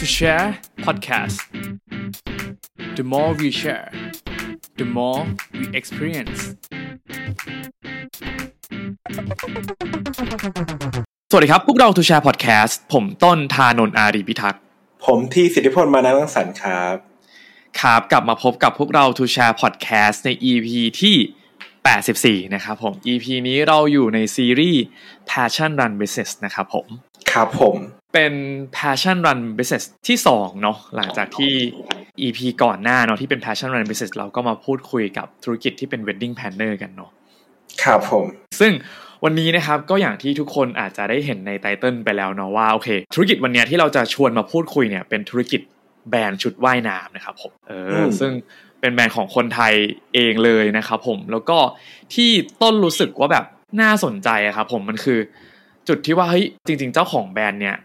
to share podcast the more we share the more we experience สวัสดีครับ พวกเรา To Share Podcast ผมต้นทานนอารีพิทักษ์ ผมที่สิทธิพลมานังสรรค์ครับ ครับกลับมาพบกับพวกเรา To Share Podcast ใน EP ที่ 84 นะครับผม EP นี้เราอยู่ในซีรีส์ Passion Run Business นะครับผม ครับผม เป็น Passion Run Business ที่2เนาะหลังจากที่ EP ก่อนหน้าเนาะที่เป็น Passion Run Business เราก็มาพูดคุยกับธุรกิจที่เป็น Wedding Planner กันเนาะครับผม ซึ่งวันนี้นะครับก็อย่างที่ทุกคนอาจจะได้เห็นในไตเติลไปแล้วเนาะว่าโอเค ธุรกิจวันนี้ที่เราจะชวนมาพูดคุยเนี่ยเป็นธุรกิจแบรนด์ชุดว่ายน้ำนะครับผมเออซึ่งเป็นแบรนด์ของคนไทยเองเลยนะครับผมแล้วก็ที่ต้นรู้สึกว่าแบบน่าสนใจอะครับผมมันคือ จุดที่ว่าเฮ้ยจริง ๆ เจ้าของแบรนด์เนี่ย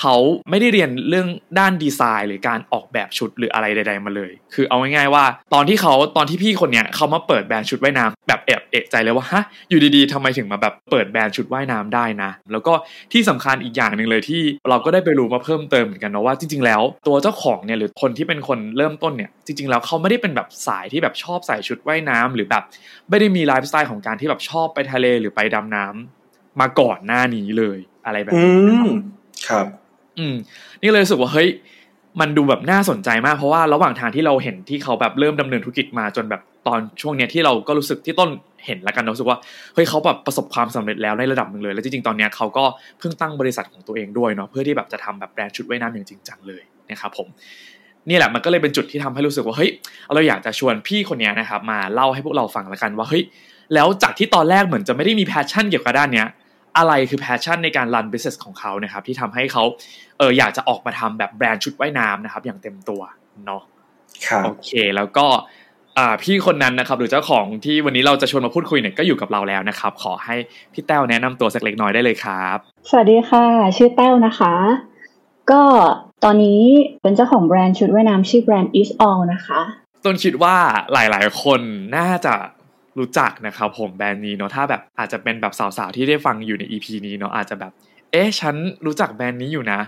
เขาไม่ได้เรียนเรื่องด้านดีไซน์ หรือการออกแบบชุดหรืออะไรใด ๆ มาเลย คือเอาง่ายๆว่า ตอนที่เขาตอนที่พี่คนเนี้ยเขามาเปิดแบรนด์ชุดว่ายน้ำแบบแอบเอะใจเลยว่าฮะอยู่ดีๆทำไมถึงมาแบบเปิดแบรนด์ชุดว่ายน้ำได้นะ แล้วก็ที่สำคัญอีกอย่างหนึ่งเลยที่เราก็ได้ไปรู้มาเพิ่มเติมเหมือนกันนะว่าจริง ๆ แล้ว ตัวเจ้าของเนี่ยหรือคนที่เป็นคนเริ่มต้นเนี่ยจริง ๆ แล้วเขาไม่ได้เป็นแบบสายที่แบบชอบใส่ชุดว่ายน้ำหรือแบบไม่ได้มีไลฟ์สไตล์ของการที่แบบชอบไปทะเลหรือไปดำน้ำมาก่อนหน้านี้เลยอะไรแบบนี้ครับ อืม นี่เลยรู้สึกว่าเฮ้ยมันดูแบบน่าสนใจมาก เพราะว่าระหว่างทางที่เราเห็นที่เขาแบบเริ่มดำเนินธุรกิจมาจนแบบตอนช่วงเนี้ยที่เราก็รู้สึกที่ต้นเห็นแล้วกันรู้สึกว่าเฮ้ยเขาแบบประสบความสำเร็จแล้วในระดับหนึ่งเลย แล้วจริงๆตอนเนี้ยเขาก็เพิ่งตั้งบริษัทของตัวเองด้วยเนาะเพื่อที่แบบจะทำแบบแบรนด์ชุดว่ายน้ำอย่างจริงจังเลยนะครับผมนี่แหละมันก็เลยเป็นจุดที่ทำให้รู้สึกว่าเฮ้ยเราอยากจะชวนพี่คนเนี้ยนะครับมาเล่าให้พวกเราฟังแล้วกันว่าเฮ้ยแล้วจากที่ตอนแรกเหมือนจะไม่ได้มี passion เกี่ยวกับด้านเนี้ย อะไรคือแพชชั่นในการรัน business ของเขานะครับ ที่ทำให้เขาเอออยากจะออกมาทำแบบแบรนด์ชุดว่ายน้ำนะครับ อย่างเต็มตัวเนาะครับโอเค แล้วก็อ่าพี่คนนั้นนะครับ หรือเจ้าของที่วันนี้เราจะชวนมาพูดคุยเนี่ยก็อยู่กับเราแล้วนะครับ ขอให้พี่แต้วแนะนำตัวสักเล็กน้อยได้เลยครับ สวัสดีค่ะ ชื่อแต้วนะคะ ก็ตอนนี้เป็นเจ้าของแบรนด์ชุดว่ายน้ำชื่อแบรนด์ Is All นะคะต้นคิดว่าหลาย ๆ คนน่าจะ รู้จักนะครับผมแบรนด์นี้เนาะถ้าแบบอาจจะเป็นแบบสาวๆที่ได้ฟังอยู่ใน EP นี้เนาะอาจจะแบบ เอ๊ะฉันรู้จักแบรนด์นี้อยู่นะ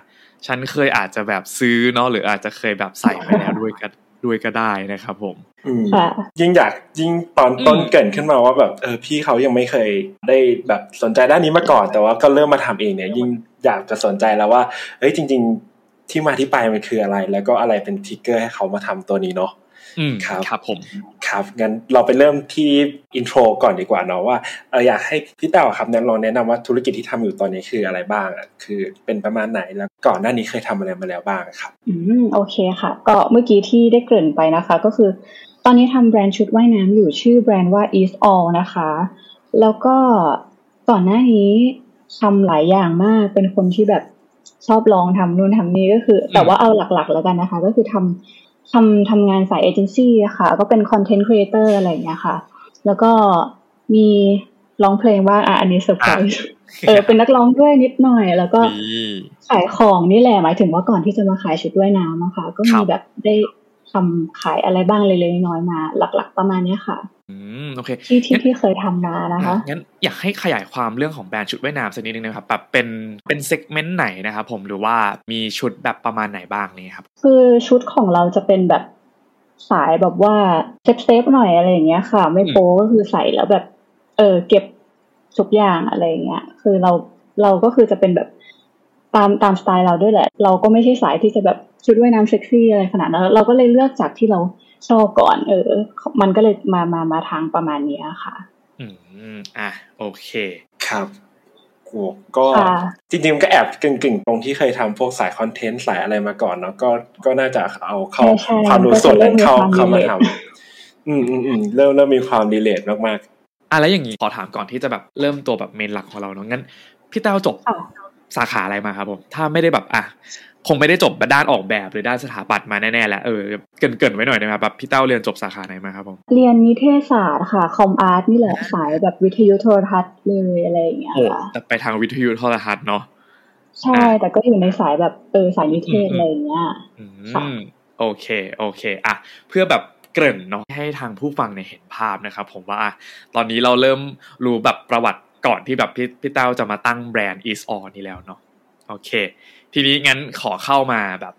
ฉันเคยอาจจะแบบซื้อเนาะหรืออาจจะเคยแบบใส่ไปแล้วด้วยกันด้วยก็ได้นะครับผมอืมค่ะยิ่งอยากยิ่งตอนต้นอืมเกรินขึ้นมาว่าแบบเออพี่เขายังไม่เคยได้แบบสนใจด้านนี้มาก่อน แต่ว่าก็เริ่มมาทำเองเนี่ย ยิ่งอยากจะสนใจแล้วว่าเอ้ยจริง ๆ ที่มาที่ไปมันคืออะไร แล้วก็อะไรเป็น trigger ให้เขามาทำตัวนี้เนาะอืม ครับครับผมครับงั้นเราไปเริ่มที่ intro ก่อนดีกว่าเนาะว่าเอออยากให้พี่แต้วครับเนี่ยลองแนะนำว่าธุรกิจที่ทำอยู่ตอนนี้คืออะไรบ้างอะคือเป็นประมาณไหนแล้วก่อนหน้านี้เคยทำอะไรมาแล้วบ้างครับอืมโอเคค่ะ ก็เมื่อกี้ที่ได้เกริ่นไปนะคะ ก็คือ ตอนนี้ทำแบรนด์ชุดว่ายน้ำอยู่ชื่อแบรนด์ว่า easeall นะคะ แล้วก็ก่อนหน้านี้ทำหลายอย่างมากเป็นคนที่แบบชอบลองทำนู่นทำนี่ก็คือ แต่ว่าเอาหลักๆ แล้วกันนะคะ ก็คือทำ ทำทำงานสายเอเจนซี่อะค่ะ ก็เป็น content creator อะไรอย่างเงี้ยค่ะ แล้วก็มีร้องเพลงว่างอะอันนี้เซอร์ไพรส์เออเป็นนักร้องด้วยนิดหน่อย แล้วก็มีขายของนี่แหละหมายถึงว่าก่อนที่จะมาขายชุดว่ายน้ำอะค่ะก็ครัมีบแบบได้ทำขายอะไรบ้างเล็กๆน้อยๆมา หลัก ๆ ประมาณเนี้ยค่ะ อืมโอเคที่ที่งั้นที่เคยทำมานะคะงั้นอยากให้ขยายความเรื่องของแบรนด์ชุดว่ายน้ำสักนิดนึงนะครับแบบเป็นเป็น segment ไหนนะครับผมหรือว่ามีชุดแบบประมาณไหนบ้างนี่ครับ คือชุดของเราจะเป็นแบบสายแบบว่า safe safe ๆหน่อยอะไรอย่างเงี้ยค่ะ ไม่โป๊ก็คือใส่แล้วแบบ เออเก็บทุกอย่างอะไรอย่างเงี้ย คือเราเราก็คือจะเป็นแบบตามตามสไตล์เราด้วยแหละ เราก็ไม่ใช่สายที่จะแบบชุดว่ายน้ำเซ็กซี่อะไรขนาดนั้นเราก็เลยเลือกจากที่เรา ชอบก่อน เออ มันก็เลยมามามาทางประมาณเนี้ยค่ะ อืมอะโอเค ครับโอ้ก็ค่ะจริงๆมันก็แอบกึ่งๆ ตรงที่เคยทำพวกสายคอนเทนต์สายอะไรมาก่อนเนาะก็ก็น่าจะเอาเข้าใช่ใช่ความรู้ส่วนนั้นเข้าก็จะเริ่มมีเข้ามา relate ทำอืมอืมอืมเริ่มเริ่มมีความรีเลทมากอะแล้วอย่างนี้ขอถามก่อนที่จะแบบเริ่มตัวแบบเมนหลักของเราเนาะงั้น พี่แต้วจบค่ะสาขาอะไรมาครับผม ถ้าไม่ได้แบบอะ คงไม่ได้จบด้านออกแบบหรือด้านสถาปัตย์มาแน่ๆแหละเออเกรินเกรินๆไว้หน่อยได้ไหมครับแบบพี่แต้วเรียนจบสาขาไหนมาครับผมเรียนนิเทศศาสตร์ค่ะคอมอาร์ตนี่แหละสายแบบวิทยุโทรทัศน์เลยอะไรอย่างเงี้ยโอ้ค่ะแต่ไปทางวิทยุโทรทัศน์เนาะใช่อะแต่ก็อยู่ในสายแบบเออสายนิเทศอืมอะไรอย่างเงี้ยอืค่ะมโอเคโอเคอะเพื่อแบบเกริ่นเนาะให้ทางผู้ฟังเนี่ยเห็นภาพนะครับผมว่าอะตอนนี้เราเริ่มรู้แบบประวัติก่อนที่แบบพี่พี่เต้าจะมาตั้งแบรนด์ is on นี่แล้วเนาะโอเค ทีนี้งั้นขอเข้ามาแบบ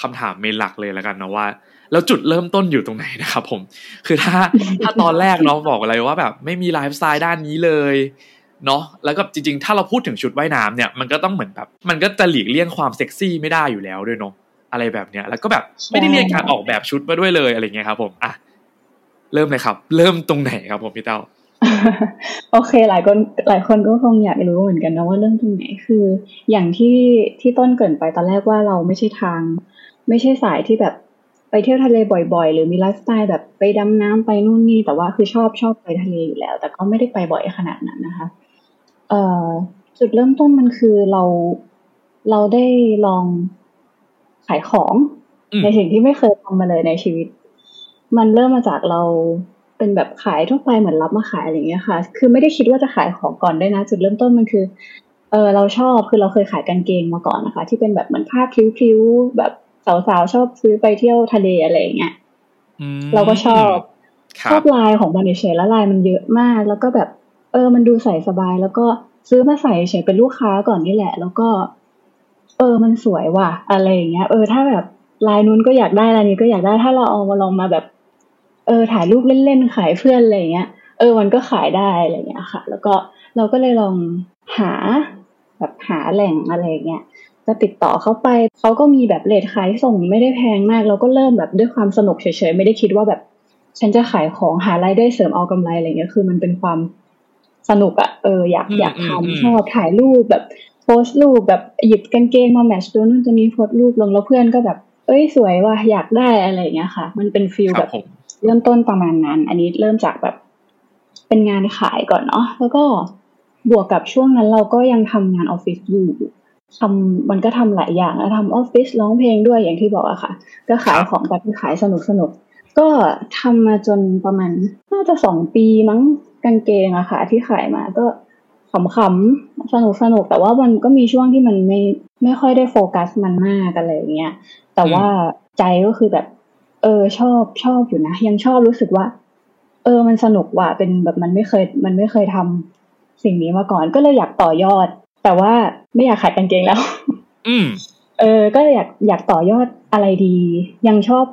คำถามเมนหลักเลยแล้วกันนะว่า แล้วจุดเริ่มต้นอยู่ตรงไหนนะครับผม คือถ้าถ้าตอนแรกเนาะบอกอะไรว่าแบบไม่มีไลฟ์สไตล์ด้านนี้เลยเนาะแล้วก็จริงๆ ถ้าเราพูดถึงชุดว่ายน้ำเนี่ยมันก็ต้องเหมือนแบบมันก็จะหลีกเลี่ยงความเซ็กซี่ไม่ได้อยู่แล้วด้วยเนาะอะไรแบบเนี้ย แล้วก็แบบไม่ได้เรียนการออกแบบชุดมาด้วยเลยอะไรเงี้ยครับ ผมอะเริ่มเลยครับ เริ่มตรงไหนครับผมพี่เต้า โอเค หลายคนหลายคนก็คงอยากรู้เหมือนกันนะว่าเริ่มตรงไหนคือ อย่างที่ที่ต้นเกินไปตอนแรกว่าเราไม่ใช่ทาง ไม่ใช่สายที่แบบไปเที่ยวทะเลบ่อยๆ หรือมีไลฟ์สไตล์แบบไปดำน้ำไปนู่นนี่ แต่ว่าคือชอบชอบไปทะเลอยู่แล้ว แต่ก็ไม่ได้ไปบ่อยขนาดนั้นนะคะเอ่อจุดเริ่มต้นมันคือเราเราได้ลองขายของ ในสิ่งที่ไม่เคยทำมาเลยในชีวิต มันเริ่มมาจากเรา เป็นแบบขายทั่วไปเหมือนรับมาขายอะไรอย่างเงี้ยค่ะ คือไม่ได้คิดว่าจะขายของก่อนได้นะ จุดเริ่มต้นมันคือเออเราชอบคือเราเคยขายกางเกงมาก่อนนะคะ ที่เป็นแบบเหมือนผ้าพลิ้วๆแบบสาวๆชอบซื้อไปเที่ยวทะเลอะไรอย่างเงี้ยเราก็ชอบชอบลายของมันเฉยแล้วลายมันเยอะมาก แล้วก็แบบ เออ มันดูใส่สบาย แล้วก็ซื้อมาใส่เฉยเป็นลูกค้าก่อนนี่แหละ แล้วก็ เออ มันสวยว่ะ อะไรอย่างเงี้ย เออถ้าแบบลายนู้นก็อยากได้ลายนี้ก็อยากได้ถ้าเราเอามาลองมาแบบ เออถ่ายรูปเล่นๆขายเพื่อนอะไรเงี้ย เออมันก็ขายได้อะไรเงี้ยค่ะ แล้วก็เราก็เลยลองหาแบบหาแหล่งอะไรเงี้ยจะติดต่อเขาไปเขาก็มีแบบเลทขายส่งไม่ได้แพงมาก เราก็เริ่มแบบด้วยความสนุกเฉยๆไม่ได้คิดว่าแบบ ฉันจะขายของหารายได้เสริมเอากำไรอะไรเงี้ยคือมันเป็นความสนุกอะเอออยากอยากทำชอบถ่ายรูปแบบโพสต์รูปแบบหยิบกางเกงมา match ตัวนู้นตัวนี้โพสต์รูปลงแล้วเพื่อนก็แบบ เอ้ยสวยว่ะอยากได้อะไรเงี้ยค่ะ มันเป็น feel แบบ เริ่มต้นประมาณนั้น อันนี้เริ่มจากแบบเป็นงานขายก่อนเนาะแล้วก็บวกกับช่วงนั้นเราก็ยังทำงานออฟฟิศอยู่ทำมันก็ทำหลายอย่างแล้วทำออฟฟิศร้องเพลงด้วยอย่างที่บอกอะค่ะ ก็ขายของแต่ขายสนุกสนุกก็ทำมาจนประมาณน่าจะสองปีมั้งกางเกงอะค่ะ ที่ขายมาก็ขำๆสนุกสนุกแต่ว่ามันก็มีช่วงที่มันไม่ไม่ค่อยได้โฟกัสมันมากอะไรอย่างเงี้ยแต่ว่าใจก็คือแบบ เออ ชอบชอบอยู่นะยังชอบรู้สึกว่า เออ มันสนุกว่ะเป็นแบบมันไม่เคย มันไม่เคยทำสิ่งนี้มาก่อนก็เลยอยากต่อยอด แต่ว่าไม่อยากขายกางเกงแล้ว อืมเออ ก็อยากอยากต่อยอดอะไรดี ยังชอบ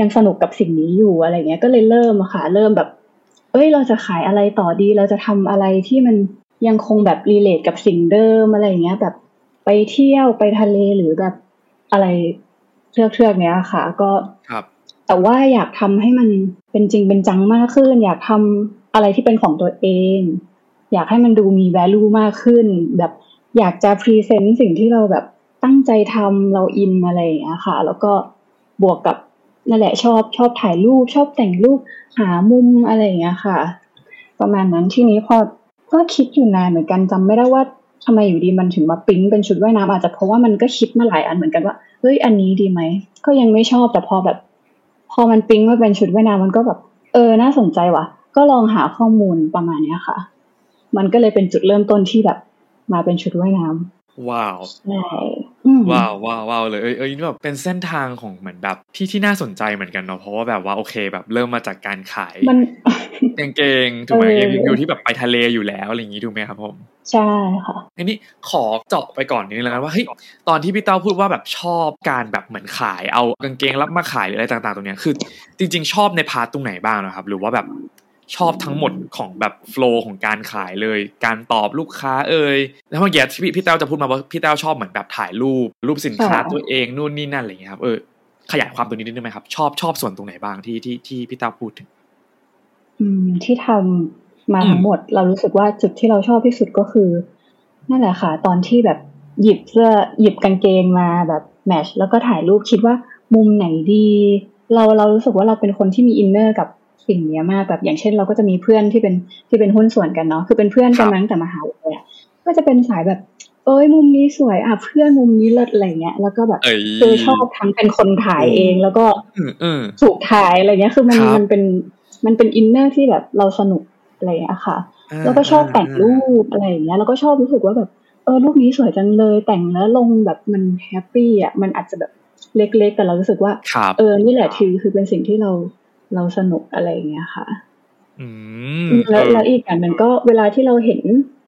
ยังสนุกกับสิ่งนี้อยู่อะไรเงี้ย ก็เลยเริ่มอะค่ะ เริ่มแบบ เอ้ยเราจะขายอะไรต่อดี เราจะทำอะไรที่มันยังคงแบบ relate กับสิ่งเดิมอะไรเงี้ย แบบไปเที่ยวไปทะเลหรือแบบอะไรเทือกเทือกเนี้ยค่ะ ก็ครับ แต่ว่าอยากทำให้มันเป็นจริงเป็นจังมากขึ้น อยากทำอะไรที่เป็นของตัวเอง อยากให้มันดูมี value มากขึ้น แบบอยากจะ present สิ่งที่เราแบบตั้งใจทำเราอินอะไรอย่างเงี้ยค่ะ แล้วก็บวกกับนั่นแหละชอบชอบถ่ายรูป ชอบแต่งรูปหามุมอะไรอย่างเงี้ยค่ะ ประมาณนั้นที่นี้พอก็คิดอยู่นานเหมือนกันจำไม่ได้ว่าทำไมอยู่ดีมันถึงมาปิ๊งเป็นชุดว่ายน้ำอาจจะเพราะว่ามันก็คิดมาหลายอันเหมือนกันว่าเฮ้ยอันนี้ดีไหมก็ยังไม่ชอบแต่พอแบบ พอมันปิ๊งมาเป็นชุดว่ายน้ำมันก็แบบ เออ น่าสนใจว่ะ ก็ลองหาข้อมูลประมาณเนี้ยค่ะ มันก็เลยเป็นจุดเริ่มต้นที่แบบ มาเป็นชุดว่ายน้ำ ว้าวใช่ว้าวว้าวว้าวเลยเอ้ยเอ้ยแบบเป็นเส้นทางของเหมือนแบบที่ที่น่าสนใจเหมือนกันเนาะเพราะว่าแบบว่าโอเคแบบเริ่มมาจากการขายมันกางเกงถูกไหมอยู่ที่แบบไปทะเลอยู่แล้วอะไรอย่างนี้ถูกไหมครับผมใช่ค่ะอันนี้ขอเจาะไปก่อนนิดนึงแล้วกันว่าเฮ้ยตอนที่พี่เต้าพูดว่าแบบชอบการแบบเหมือนขายเอากางเกงรับมาขายหรืออะไรต่าง ๆ ตรงเนี้ยคือ จริง ๆ ชอบในพาร์ตตรงไหนบ้างนะครับ หรือว่าแบบ ชอบทั้งหมดของแบบโฟล์ของการขายเลย การตอบลูกค้าเอ่ยแล้วเมื่อกี้พี่พี่เต้าจะพูดมาว่าพี่เต้าชอบเหมือนแบบถ่ายรูป รูปสินค้าตัวเองนู่นนี่นั่นอะไรอย่างเงี้ยครับเออขยายความตรงนี้นิดนึงไหมครับ ชอบชอบส่วนตรงไหนบ้างที่ที่ที่พี่เต้าพูดถึง อืมที่ทำมาทั้งหมด เรารู้สึกว่าจุดที่เราชอบที่สุดก็คือ นั่นแหละค่ะ ตอนที่แบบหยิบเสื้อหยิบกางเกงมาแบบแมชแล้วก็ถ่ายรูปคิดว่ามุมไหนดี เราเรารู้สึกว่าเราเป็นคนที่มี inner กับ สิ่งนี้มากแบบอย่างเช่น เราก็จะมีเพื่อนที่เป็นที่เป็นหุ้นส่วนกันเนาะคือเป็นเพื่อนกันตั้งแต่มหาลัยก็จะเป็นสายแบบ เอ้ยมุมนี้สวยอะเพื่อนมุมนี้เลิศอะไรเงี้ยแล้วก็แบบคือชอบทั้งเป็นคนถ่ายเองแล้วก็ถูกถ่ายอะไรเงี้ยคือมันมันเป็นมันเป็น inner ที่แบบเราสนุกอะไรเงี้ยค่ะ แล้วก็ชอบแต่งรูปอะไรอย่างเงี้ยแล้วก็ชอบรู้สึกว่าแบบเออรูปนี้สวยจังเลยแต่งแล้วลงแบบมัน happy อะมันอาจจะแบบเล็กๆ แต่เรารู้สึกว่า เออนี่แหละคือคือเป็นสิ่งที่เรา เราสนุกอะไรอย่างเงี้ยค่ะแล้วแล้วอีกอันหนึ่งก็เวลาที่เราเห็น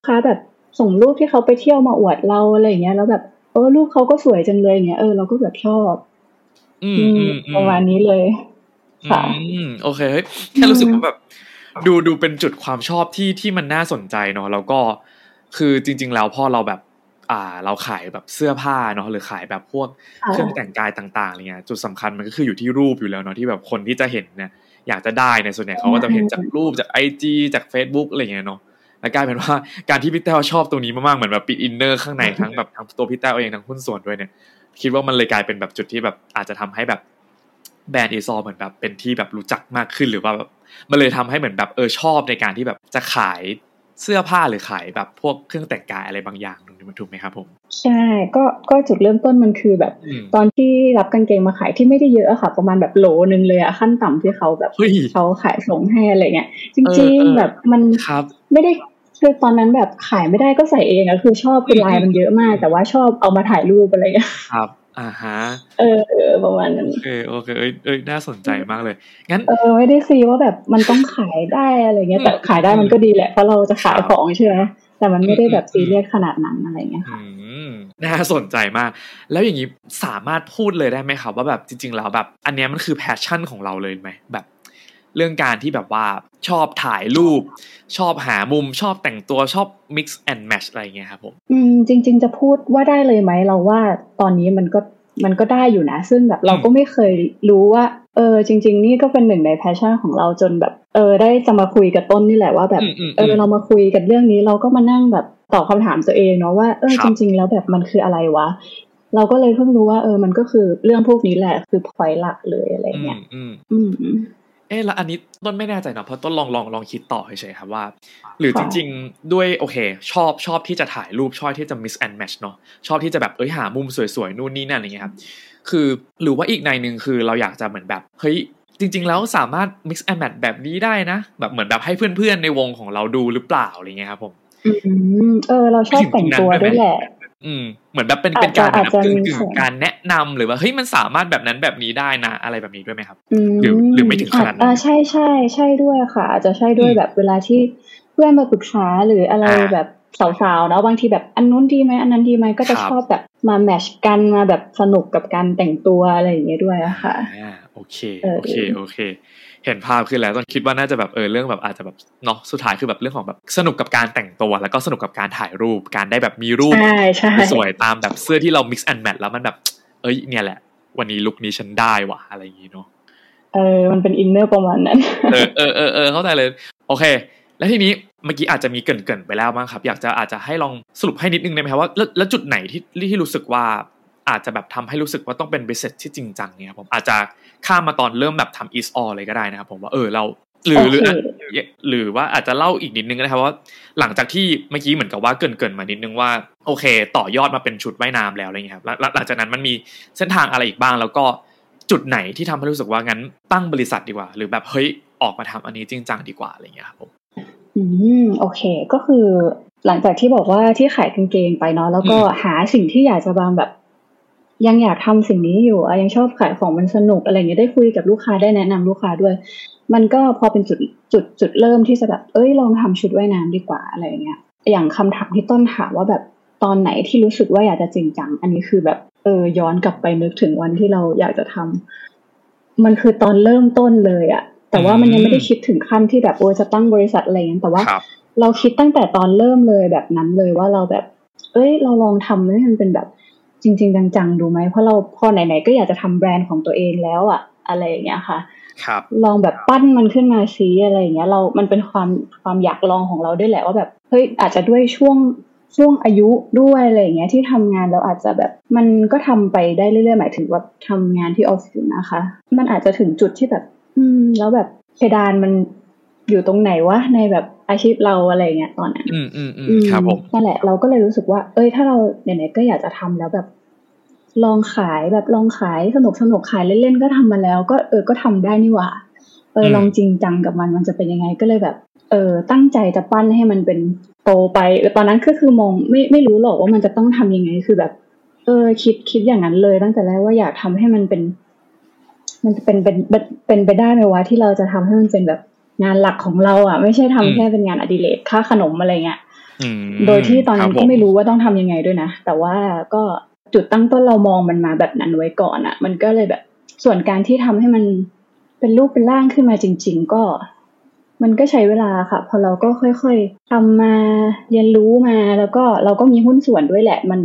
ค้าแบบส่งรูปที่เขาไปเที่ยวมาอวดเราอะไรอย่างเงี้ย แล้วแบบเออรูปเขาก็สวยจังเลยอย่างเงี้ยเออเราก็แบบชอบอืมอืมประมาณนี้เลยค่ะอืมโอเคเฮ้ยแค่รู้สึกว่าแบบ ดูดูเป็นจุดความชอบที่ที่มันน่าสนใจเนาะแล้วก็คือจริง ๆ แล้วพอเราแบบ อ่าเราขายแบบเสื้อผ้าเนาะหรือขายแบบพวกค่ะเครื่องแต่งกายต่างๆอะไรเงี้ยจุดสำคัญมันก็คืออยู่ที่รูปอยู่แล้วเนาะที่แบบคนที่จะเห็นเนี่ยอยากจะได้เนี่ยส่วนใหญ่เขาก็จะเห็นจากรูปจากไอจีจาก Facebook อะไรเงี้ยเนาะแล้วกลายเป็นว่าการที่พี่แต้วชอบตรงนี้มากๆเหมือนแบบปิดอินเนอร์ข้างในทั้งแบบทั้งตัวพี่แต้วเองทั้งหุ้นส่วนด้วยเนี่ย คิดว่ามันเลยกลายเป็นแบบจุดที่แบบอาจจะทำให้แบบแบรนด์เอซอเหมือนแบบเป็นที่แบบรู้จักมากขึ้นหรือว่าแบบมันเลยทำให้เหมือนแบบเออชอบในการที่แบบจะขาย เสื้อผ้าหรือขายแบบพวกเครื่องแต่งกายอะไรบางอย่างตรงนี้มันถูกไหมครับผม ใช่ก็ก็จุดเริ่มต้นมันคือแบบอืมตอนที่รับกางเกงมาขายที่ไม่ได้เยอะอะค่ะ ประมาณแบบโหลนึงเลยอะขั้นต่ำที่เขาแบบเฮ้ยเขาขายส่งให้อะไรเงี้ยจเอริองเออๆแบบมันครับไม่ได้คือตอนนั้นแบบขายไม่ได้ก็ใส่เองอะคือชอบคือลายมันเยอะมาก แต่ว่าชอบเอามาถ่ายรูปอะไรเงี้ยครับ อ่าฮะเออเออประมาณนั้นโอเคโอเคเอ้ยเอ้ยน่าสนใจมากเลยงั้นเออไม่ได้ซีว่าแบบมันต้องขายได้อะไรเงี้ยแต่ขายได้มันก็ดีแหละเพราะเราจะขายของใช่ไหมแต่มันไม่ได้แบบซีเรียสขนาดนั้นอะไรเงี้ยค่ะอืมน่าสนใจมาก แล้วอย่างนี้สามารถพูดเลยได้ไหมครับว่าแบบจริง ๆ แล้วแบบ อันเนี้ยมันคือ passion ของเราเลยไหมแบบ เรื่องการที่แบบว่าชอบถ่ายรูป ชอบหามุมชอบแต่งตัวชอบ mix and match อะไรอย่างเงี้ยครับผมอืมจริง ๆ จะพูดว่าได้เลยไหมเราว่าตอนนี้มันก็มันก็ได้อยู่นะ ซึ่งแบบเราก็ไม่เคยรู้ว่า เออ จริง ๆ นี่ก็เป็นหนึ่งใน passion ของเราจนแบบ เออ ได้จะมาคุยกับต้นนี่แหละว่าแบบอืมอืมเออเรามาคุยกันเรื่องนี้เราก็มานั่งแบบตอบคำถามตัวเองเนาะว่าเออครับจริง ๆ แล้วแบบมันคืออะไรวะเราก็เลยเพิ่งรู้ว่าเออมันก็คือเรื่องพวกนี้แหละคือพอยหลักเลยอะไรอืเงี้มยอืมอืม เอ๊ะแล้วอันนี้ต้นไม่แน่ใจเนาะเพราะต้นลองลองลองคิดต่อเฉยๆครับว่า หรือจริง ๆ ด้วยโอเค ชอบชอบที่จะถ่ายรูปชอบที่จะ mix and match เนาะชอบที่จะแบบเอ้ยหามุมสวยๆนู่นนี่นั่นอะไรเงี้ยครับคือหรือว่าอีกในหนึ่งคือเราอยากจะเหมือนแบบเฮ้ยจริง ๆ แล้วสามารถ mix and match แบบนี้ได้นะ แบบเหมือนแบบให้เพื่อนๆในวงของเราดูหรือเปล่าอะไรเงี้ยครับผมอืมเออเราชอบแต่งตัวด้วยแหละ อืมเหมือนแบบเป็นอาจจะเป็นการแบบอาจจะกึ่งมีกึ่งส่วนการแนะนำหรือว่าเฮ้ยมันสามารถแบบนั้นแบบนี้ได้นะอะไรแบบนี้ด้วยไหมครับอืมหรือหรือไม่ถึงขนาดนั้นอ่าใช่ใช่ใช่ด้วยค่ะ อาจจะใช่ด้วยอืมแบบเวลาที่เพื่อนมาปรึกษาหรืออะไรอ่าแบบสาวๆเนาะบางทีแบบอันนู้นดีไหมอันนั้นดีไหมก็จะครับชอบแบบมาแมชกันมาแบบสนุกกับการแต่งตัวอะไรอย่างเงี้ยด้วยอะค่ะอ่าโอเคเออโอเคโอเค เห็นภาพขึ้นแล้วต้นคิดว่าน่าจะแบบเออเรื่องแบบอาจจะแบบเนาะสุดท้ายคือแบบเรื่องของแบบสนุกกับการแต่งตัว แล้วก็สนุกกับการถ่ายรูปการได้แบบมีรูปใช่ใช่สวยๆตามแบบเสื้อที่เรา mix and match แล้วมันแบบ เอ้ยเนี่ยแหละ วันนี้ลุคนี้ฉันได้ว่ะอะไรอย่างงี้เนาะเออมันเป็น inner ประมาณนั้นเออเออเออเออเข้าใจเลย โอเค แล้วทีนี้เมื่อกี้อาจจะมีเกรินๆไปแล้วบ้างครับ อยากจะอาจจะให้ลองสรุปให้นิดนึงได้ไหมครับว่าแล้วแล้วจุดไหนที่ที่รู้สึกว่า อาจจะแบบทำให้รู้สึกว่าต้องเป็น business ที่จริงจังเนี่ยครับผมอาจจะข้ามมาตอนเริ่มแบบทำ easeall เลยก็ได้นะครับผมว่าเออเราหรือหรือโอเคอะหรือว่าอาจจะเล่าอีกนิดนึงก็ได้ครับว่าหลังจากที่เมื่อกี้เหมือนกับว่าเกรินๆมานิดนึงว่าโอเค ต่อยอดมาเป็นชุดว่ายน้ำแล้วอะไรเงี้ยครับแล้วแล้วหลังจากนั้นมันมีเส้นทางอะไรอีกบ้าง แล้วก็จุดไหนที่ทำให้รู้สึกว่างั้นตั้งบริษัทดีกว่า หรือแบบเฮ้ยออกมาทำอันนี้จริงจังดีกว่าอะไรเงี้ยครับผมอืมโอเคก็คือหลังจากที่บอกว่าที่ขายกางเกงไปเนาะแล้วก็อืมหาสิ่งที่อยากจะบางแบบ ยังอยากทำสิ่งนี้อยู่อะยังชอบขายของมันสนุกอะไรเงี้ยได้คุยกับลูกค้าได้แนะนำลูกค้าด้วย มันก็พอเป็นจุดจุดจุดเริ่มที่จะแบบเอ้ยลองทำชุดว่ายน้ำดีกว่าอะไรเงี้ยอย่างคำถามที่ต้นถามว่าแบบตอนไหนที่รู้สึกว่าอยากจะจริงจัง อันนี้คือแบบเออย้อนกลับไปนึกถึงวันที่เราอยากจะทำมันคือตอนเริ่มต้นเลยอะแต่ว่ามันยังไม่ได้คิดถึงขั้นที่แบบโอ้จะตั้งบริษัทอะไรอย่างนั้นแต่ว่าครับเราคิดตั้งแต่ตอนเริ่มเลยแบบนั้นเลยว่าเราแบบ เอ้ย เราลองทำให้มันเป็นแบบ จริง ๆ จังๆ ดูไหมเพราะเราพอไหนๆก็อยากจะทำแบรนด์ของตัวเองแล้วอะอะไรอย่างเงี้ยค่ะครับลองแบบปั้นมันขึ้นมาซีอะไรอย่างเงี้ย เรา มันเป็นความความอยากลองของเราด้วยแหละว่าแบบเฮ้ยอาจจะด้วยช่วงช่วงอายุด้วยอะไรอย่างเงี้ยที่ทำงานเราอาจจะแบบมันก็ทำไปได้เรื่อยๆหมายถึงว่าทำงานที่ออฟฟิศนะคะ มันอาจจะถึงจุดที่แบบ อืม แล้วแบบเพดานมัน อยู่ตรงไหนวะในแบบอาชีพเราอะไรอย่างเงี้ยตอนนั้นอืมอืมอืมอืมครับผมนั่นแหละเราก็เลยรู้สึกว่า เอ้ยถ้าเราไหนๆก็อยากจะทำแล้วแบบ ลองขายแบบลองขายสนุกสนุกขายเล่นๆก็ทำมาแล้ว ก็เออก็ทำได้นี่หว่าเอออืมลองจริงจังกับมันมันจะเป็นยังไงก็เลยแบบ เออ ตั้งใจจะปั้นให้มันเป็นโตไปเออตอนนั้นก็คือมองไม่ไม่รู้หรอกว่ามันจะต้องทำยังไงคือแบบ เออ คิดคิดอย่างนั้นเลย ตั้งแต่แรกว่าอยากทำให้มันเป็น มันจะเป็นเป็นเป็นเป็นไปได้ไหมวะที่เราจะทำให้มันเป็นแบบ งานหลักของเราอะ ไม่ใช่ทำอืมแค่เป็นงานอดิเรกค่าขนมอะไรเงี้ยอืมโดยที่ตอนนั้นคบก็ผไม่รู้ว่าต้องทำยังไงด้วยนะ แต่ว่าก็จุดตั้งต้นเรามองมันมาแบบนั้นไว้ก่อนอะ่ะ มันก็เลยแบบ ส่วนการที่ทำให้มันเป็นรูปเป็นร่างขึ้นมาจริง ๆ ก็ มันก็ใช้เวลาค่ะ พอเราก็ค่อยๆทำมาเรียนรู้มาแล้วก็เราก็มีหุ้นส่วนด้วยแหละ มัน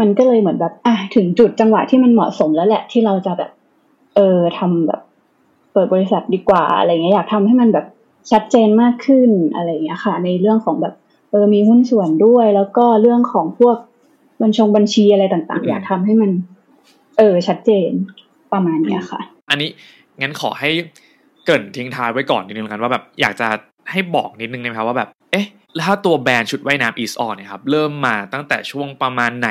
มันก็เลยเหมือนแบบ อะถึงจุดจังหวะที่มันเหมาะสมแล้วแหละ ที่เราจะแบบ เออทำแบบ เปิดบริษัทดีกว่าอะไรเงี้ยอยากทำให้มันแบบชัดเจนมากขึ้นอะไรเงี้ยค่ะ ในเรื่องของแบบเออมีหุ้นส่วนด้วย แล้วก็เรื่องของพวกบัญชงบัญชีอะไรต่าง ๆ อยากทำให้มัน เออ ชัดเจนประมาณเนี้ยค่ะ อันนี้งั้นขอให้เกรินทิ้งท้ายไว้ก่อนนิดนึงกันว่าแบบอยากจะให้บอกนิดนึงนะครับว่าแบบ เอ๊ะ แล้วถ้าตัวแบรนด์ชุดว่ายน้ำ East On เนี่ยครับ เริ่มมาตั้งแต่ช่วงประมาณไหน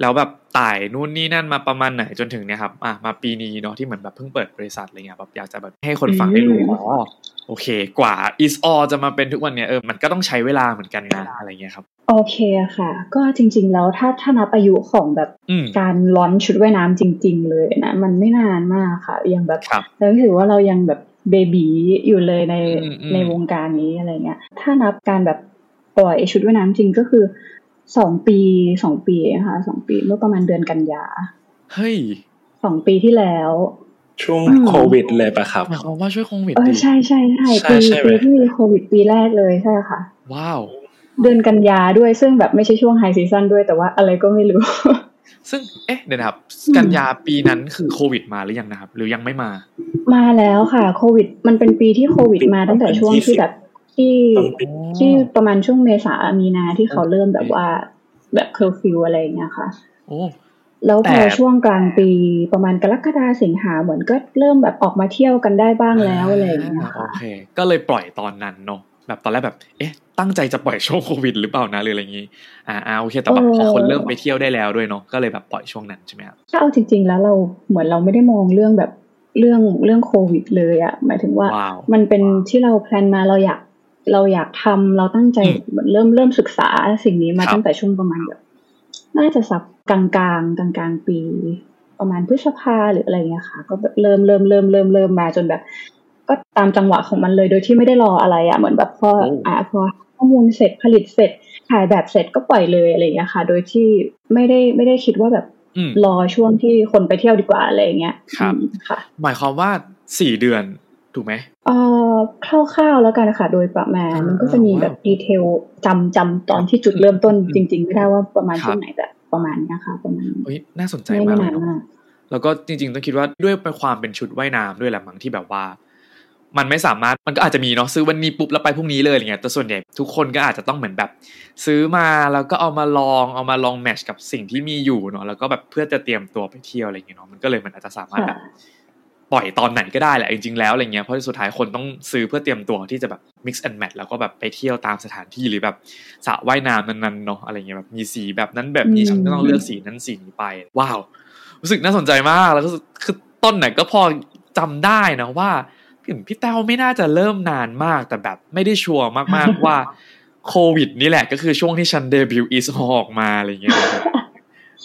แล้วแบบไต่นู่นนี่นั่นมาประมาณไหนจนถึงเนี่ยครับอะมาปีนี้เนาะที่เหมือนแบบเพิ่งเปิดบริษัทอะไรเงี้ยแบบอยากจะแบบให้คนฟังได้รู้อ๋อโอเค กว่า East On จะมาเป็นทุกวันเนี่ยเออมันก็ต้องใช้เวลาเหมือนกันนะอะไรเงี้ยครับโอเคค่ะ ก็จริง ๆ แล้วถ้าถ้านับอายุของแบบอืมการล้อนชุดว่ายน้ำจริง ๆ เลยนะมันไม่นานมากค่ะยังแบบครับเรารู้สึกว่าเรายังแบบเบบีอยู่เลยในอืมอืมในวงการนี้อะไรเงี้ยถ้านับการแบบปล่อยชุดว่ายน้ำจริงก็คือ สองปีสองปีนะคะสองปีเมื่อประมาณเดือนกันยาเฮ้ยสองปีที่แล้ว ช่วงอืมโควิดเลยปะครับหมายความว่าช่วยโควิดเออดิใช่ใช่ใช่ใช่ปีใช่ไหมปีที่มีโควิดปีแรกเลยใช่ค่ะ ว้าว เดือนกันยาด้วยซึ่งแบบไม่ใช่ช่วง high season ด้วยแต่ว่าอะไรก็ไม่รู้ ซึ่งเอ๊ะเดี๋ยวนะครับอืมกันยาปีนั้นคือโควิดมาหรือยังนะครับ หรือยังไม่มา มาแล้วค่ะ โควิด มันเป็นปีที่โควิดมาตั้งแต่ช่วงที่แบบ ที่ต้นปีที่ประมาณช่วงเมษามีนาที่เขาเริ่มแบบว่าแบบเคอร์ฟิวอะไรอย่างเงี้ยค่ะโอ้แล้วพแต่อช่วงกลางปีประมาณกรกฎาสิงหาเหมือนก็เริ่มแบบออกมาเที่ยวกันได้บ้างแล้วอะไรอย่างเงี้ยโอค่ะเค ก็เลยปล่อยตอนนั้นเนาะแบบตอนแรกแบบ เอ๊ะ ตั้งใจจะปล่อยช่วงโควิดหรือเปล่านะหรืออะไรอย่างงี้อ่าอ่าโอเค แต่แบบพอคนเริ่มไปเที่ยวได้แล้วด้วยเนาะก็เลยแบบปล่อยช่วงนั้นใช่ไหมครับถ้าเอาจริง ๆ แล้วเราเหมือนเราไม่ได้มองเรื่องแบบเรื่องเรื่องโควิดเลยอะหมายถึงว่าว้าวมันเป็นที่เราแพลนมาเราอยาก เราอยากทำเราตั้งใจอืมเหมือนเริ่มเริ่มศึกษาสิ่งนี้มาครับตั้งแต่ช่วงประมาณแบบน่าจะสักกลางกลางกลางกลางๆปี ประมาณพฤษภาหรืออะไรเงี้ยค่ะ ก็แบบเริ่มเริ่มเริ่มเริ่มเริ่มมาจนแบบ ก็ตามจังหวะของมันเลยโดยที่ไม่ได้รออะไรอะเหมือนแบบพอโอ้อ่าพอข้อมูลเสร็จผลิตเสร็จถ่ายแบบเสร็จก็ปล่อยเลยอะไรเงี้ยค่ะ โดยที่ไม่ได้ไม่ได้คิดว่าแบบอืมรอช่วงที่คนไปเที่ยวดีกว่าอะไรเงี้ยครับอืมค่ะ หมายความว่าสี่เดือนถูกไหมเอ่อ คร่าวๆแล้วกันนะคะโดยประมาณอ่ามันก็จะมีว้าวแบบดีเทลจำจำตอนที่จุดเริ่มต้นอืมจริง ๆ ไม่ได้ว่าประมาณครับช่วงไหนแต่ประมาณเนี้ยค่ะประมาณเฮ้ยน่าสนใจไม่มาไม่กเลยนานเนาะมากแล้วก็จริงๆต้องคิดว่าด้วยเป็นความเป็นชุดว่ายน้ำด้วยแหละมั้งที่แบบว่า มันไม่สามารถมันก็อาจจะมีเนาะซื้อวันนี้ปุ๊บแล้วไปพรุ่งนี้เลยอะไรเงี้ยแต่ส่วนใหญ่ทุกคนก็อาจจะต้องเหมือนแบบ ซื้อมาแล้วก็เอามาลองเอามาลองแมทช์กับสิ่งที่มีอยู่เนาะแล้วก็แบบเพื่อจะเตรียมตัวไปเที่ยวอะไรเงี้ยเนาะมันก็เลยมันอาจจะสามารถแบบค่ะ ปล่อยตอนไหนก็ได้แหละจริงๆแล้วอะไรเงี้ยเพราะสุดท้ายคนต้องซื้อเพื่อเตรียมตัวที่จะแบบ mix and match แล้วก็แบบไปเที่ยวตามสถานที่หรือแบบสระว่ายน้ำนั้นๆเนาะอะไรเงี้ยแบบมีสีแบบนั้นแบบนี้อืมฉันก็ต้องเลือกสีนั้นสีนี้ไป ว้าว รู้สึกน่าสนใจมากแล้วก็รู้สึกคือต้นเนี่ยก็พอจำได้นะว่าถึงพี่แต้วไม่น่าจะเริ่มนานมากแต่แบบไม่ได้ชัวร์มากๆว่าโควิดนี่แหละก็คือช่วงที่ฉันเดบิวต์อีสออกมาอะไรเงี้ย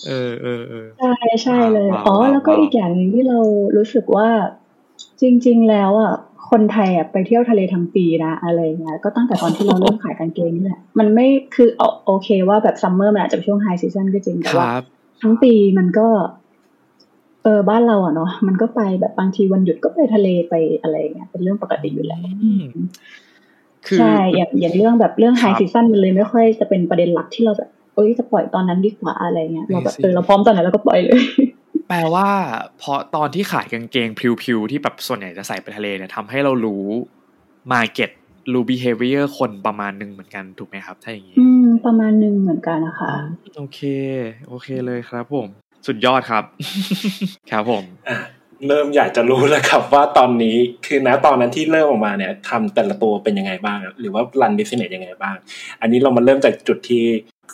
เออเออเออใช่ใช่เลยว้าวอ๋อว้าวแล้วก็ว้าวอีกอย่างหนึ่งที่เรารู้สึกว่าจริง ๆ แล้วอะคนไทยอะไปเที่ยวทะเลทั้งปีนะอะไรเงี้ยก็ตั้งแต่ตอนที่เราเริ่มขายกางเกงนี่แหละมันไม่คือเอาโอเคว่าแบบ summer มันอาจจะเป็นช่วง high season ก็จริงแต่ว่าครับทั้งปีมันก็ เออบ้านเราอะเนาะมันก็ไปแบบบางทีวันหยุดก็ไปทะเลไปอะไรอย่างเงี้ยเป็นเรื่องปกติอยู่แล้วอืมคือใช่อย่างอย่างเรื่องแบบเรื่อง high ครับ season มันเลยไม่ค่อยจะเป็นประเด็นหลักที่เราแบบ เอ้ยจะปล่อยตอนนั้นดีกว่าอะไรเงี้ยเราแบบ I see เออเราพร้อมตอนไหนเราก็ปล่อยเลย แปลว่าเพราะตอนที่ขายกางเกงพิวๆที่แบบส่วนใหญ่จะใส่ไปทะเลเนี่ยทำให้เรารู้ market รู้ behavior คนประมาณหนึ่งเหมือนกันถูกไหมครับ ถ้าอย่างนี้ อืม ประมาณหนึ่งเหมือนกันนะคะ โอเค โอเคเลยครับผม สุดยอดครับ ครับผมอะเริ่มอยากจะรู้แล้วครับว่าตอนนี้คือณตอนนั้นที่เริ่มออกมาเนี่ยทำแต่ละตัวเป็นยังไงบ้าง หรือว่ารันบิสเนสยังไงบ้าง อันนี้เรามาเริ่มจากจุดที่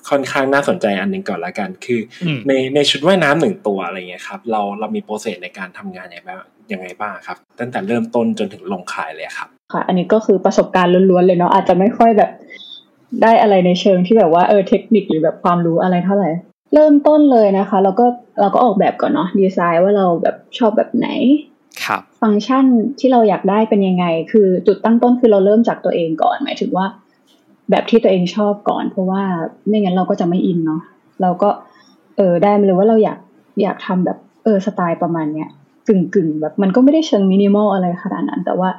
ค่อนข้างน่าสนใจอันหนึ่งก่อนละกัน คืออมในในชุดว่ายน้ำหนึ่งตัวอะไรเงี้ยครับ เราเรามีโปรเซสในการทำงานยังไงบ้างยังไงบ้างครับ ตั้งแต่เริ่มต้นจนถึงลงขายเลยครับ ค่ะ อันนี้ก็คือประสบการณ์ล้วนๆเลยเนาะอาจจะไม่ค่อยแบบ ได้อะไรในเชิงที่แบบว่าเออเทคนิคหรือแบบความรู้อะไรเท่าไหร่เริ่มต้นเลยนะคะ เราก็เราก็ออกแบบก่อนเนาะดีไซน์ว่าเราแบบชอบแบบไหนครับฟังก์ชันที่เราอยากได้เป็นยังไง คือจุดตั้งต้นคือเราเริ่มจากตัวเองก่อน หมายถึงว่า แบบที่ตัวเองชอบก่อน เพราะว่าไม่งั้นเราก็จะไม่อินเนาะเราก็ เออได้มาเลยว่าเราอยากอยากทำแบบเออสไตล์ประมาณเนี้ยกึ่งกึ่งแบบมันก็ไม่ได้เชิงมินิมอลอะไรขนาดนั้น แต่ว่า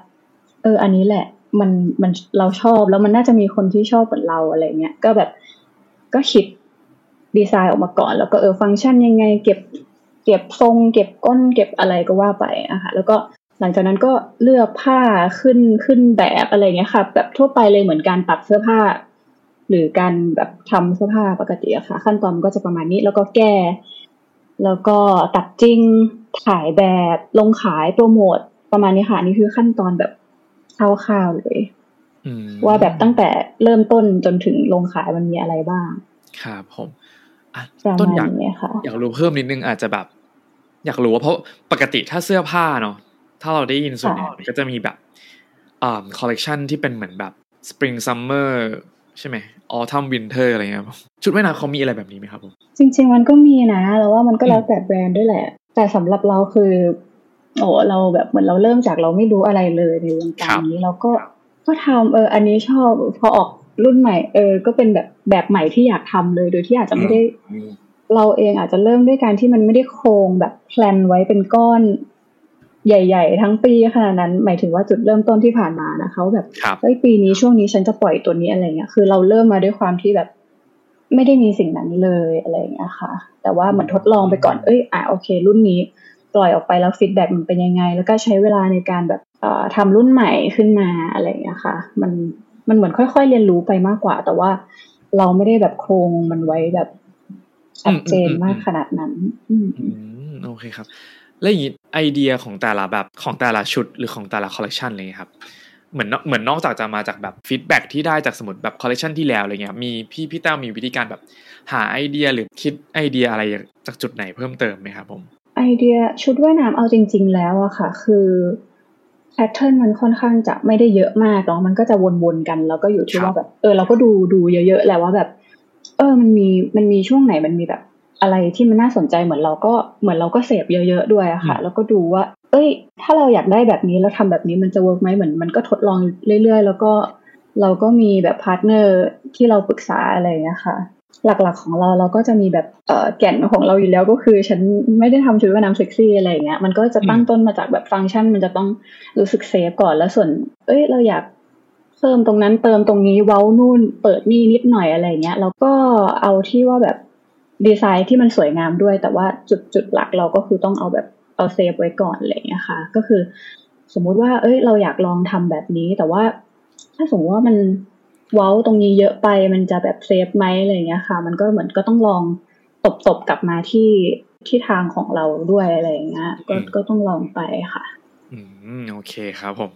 เออ อันนี้แหละ มันมันเราชอบแล้วมันน่าจะมีคนที่ชอบเหมือนเราอะไรเงี้ยก็แบบก็คิดดีไซน์ออกมาก่อน แล้วก็เออฟังก์ชันยังไง เก็บ เก็บทรง เก็บก้น เก็บอะไรก็ว่าไปอะค่ะแล้วก็ ลังจากนั้นก็เลือกผ้าขึ้นขึ้นแบบอะไรเงี้ยค่ะ แบบทั่วไปเลยเหมือนการตัดเสื้อผ้า หรือการแบบทำเสื้อผ้าปกติอะค่ะ ขั้นตอนก็จะประมาณนี้แล้วก็แก้ แล้วก็ตัดจริงถ่ายแบบลงขายโปรโมทประมาณนี้ค่ะนี่คือขั้นตอนแบบคร่าวๆเลยว่าแบบตั้งแต่เริ่มต้นจนถึงลงขายมันมีอะไรบ้างครับผมต้นอยากอยากรู้เพิ่มนิดนึงอาจจะแบบ อยากรู้ว่าเพราะปกติถ้าเสื้อผ้าเนาะ ถ้าเราได้ยินส่วนใหญ่ก็จะมีแบบอ่าคอลเลกชันที่เป็นเหมือนแบบ spring summer ใช่ไหม autumn winter อะไรเงี้ยชุดว่ายน้ำเขามีอะไรแบบนี้ไหมครับผมจริง ๆ มันก็มีนะแล้วว่ามันก็แล้วแต่แบรนด์ด้วยแหละ แต่สำหรับเราคือโอ้เราแบบเหมือนเราเริ่มจากเราไม่รู้อะไรเลยในวงการนี้เราก็ก็ทำเออ อันนี้ชอบพอออกรุ่นใหม่ เออ ก็เป็นแบบแบบใหม่ที่อยากทำเลย โดยที่อาจจะไม่ได้ เราเองอาจจะเริ่มด้วยการที่มันไม่ได้โครงแบบแพลนไว้เป็นก้อน ใหญ่ ๆ ทั้งปีขนาดนั้น หมายถึงว่าจุดเริ่มต้นที่ผ่านมานะเขาแบบเฮ้ยปีนี้ช่วงนี้ฉันจะปล่อยตัวนี้อะไรเงี้ยคือเราเริ่มมาด้วยความที่แบบ ไม่ได้มีสิ่งนั้นเลยอะไรเงี้ยค่ะ แต่ว่าเหมือนทดลองไปก่อนเอ้ยอะโอเค รุ่นนี้ปล่อยออกไปแล้วฟีดแบ็มันเป็นยังไง แล้วก็ใช้เวลาในการแบบเอ่อทำรุ่นใหม่ขึ้นมาอะไรเงี้ยค่ะ มันมันเหมือนค่อยๆเรียนรู้ไปมากกว่า แต่ว่าเราไม่ได้แบบโครงมันไว้แบบชัดเจนมากขนาดนั้น อืมโอเคครับ แล้วอย่างนี้ไอเดียของแต่ละแบบของแต่ละชุดหรือของแต่ละคอลเลกชันเลยครับเหมือนเหมือนนอกจากจะมาจากแบบ feedback ที่ได้จากสมุดแบบคอลเลกชันที่แล้วอะไรเงี้ยมีพี่พี่เต้ามีวิธีการแบบหาไอเดียหรือคิดไอเดียอะไรจากจุดไหนเพิ่มเติมไหมครับผมไอเดียชุดว่ายน้ำเอาจริง ๆ แล้วอะค่ะ คือ pattern มันค่อนข้างจะไม่ได้เยอะมากเนาะมันก็จะวนๆกัน แล้วก็อยู่ที่ว่าแบบ เออ เราก็ดูดูเยอะๆแหละว่าแบบ เออมันมีมันมีช่วงไหนมันมีแบบ อะไรที่มันน่าสนใจเหมือนเราก็เหมือนเราก็เสพเยอะๆด้วยอะค่ะ แล้วก็ดูว่า เอ้ย ถ้าเราอยากได้แบบนี้แล้วทำแบบนี้มันจะ work ไหมเหมือนมันก็ทดลองเรื่อยๆ แล้วก็เราก็มีแบบ partner ที่เราปรึกษาอะไรเงี้ยค่ะหลักๆของเราเราก็จะมีแบบเอ่อแก่นของเราอยู่แล้วก็คือ ฉันไม่ได้ทำชุดว่ายน้ำเซ็กซี่อะไรเงี้ยมันก็จะตั้งต้นมาจากแบบฟังก์ชัน มันจะต้องรู้สึก safe ก่อนแล้วส่วน เอ้ย เราอยากเพิ่มตรงนั้นเติมตรงนี้เว้านู่นเปิดนี่นิดหน่อยอะไรเงี้ยแล้วก็เอาที่ว่าแบบ ดีไซน์ที่มันสวยงามด้วย แต่ว่าจุดจุดหลักเราก็คือต้องเอาแบบเอา safe ไว้ก่อนอะไรอย่างเงี้ยค่ะ ก็คือ สมมุติว่า เอ้ย เราอยากลองทำแบบนี้ แต่ว่า ถ้าสมมติว่ามันเว้าตรงนี้เยอะไปมันจะแบบ safe ไหมอะไรเงี้ยค่ะ มันก็เหมือนก็ต้องลองตบตบกลับมาที่ที่ทางของเราด้วยอะไรอย่างเงี้ยก็ก็ต้องลองไปค่ะ อืมโอเคครับผม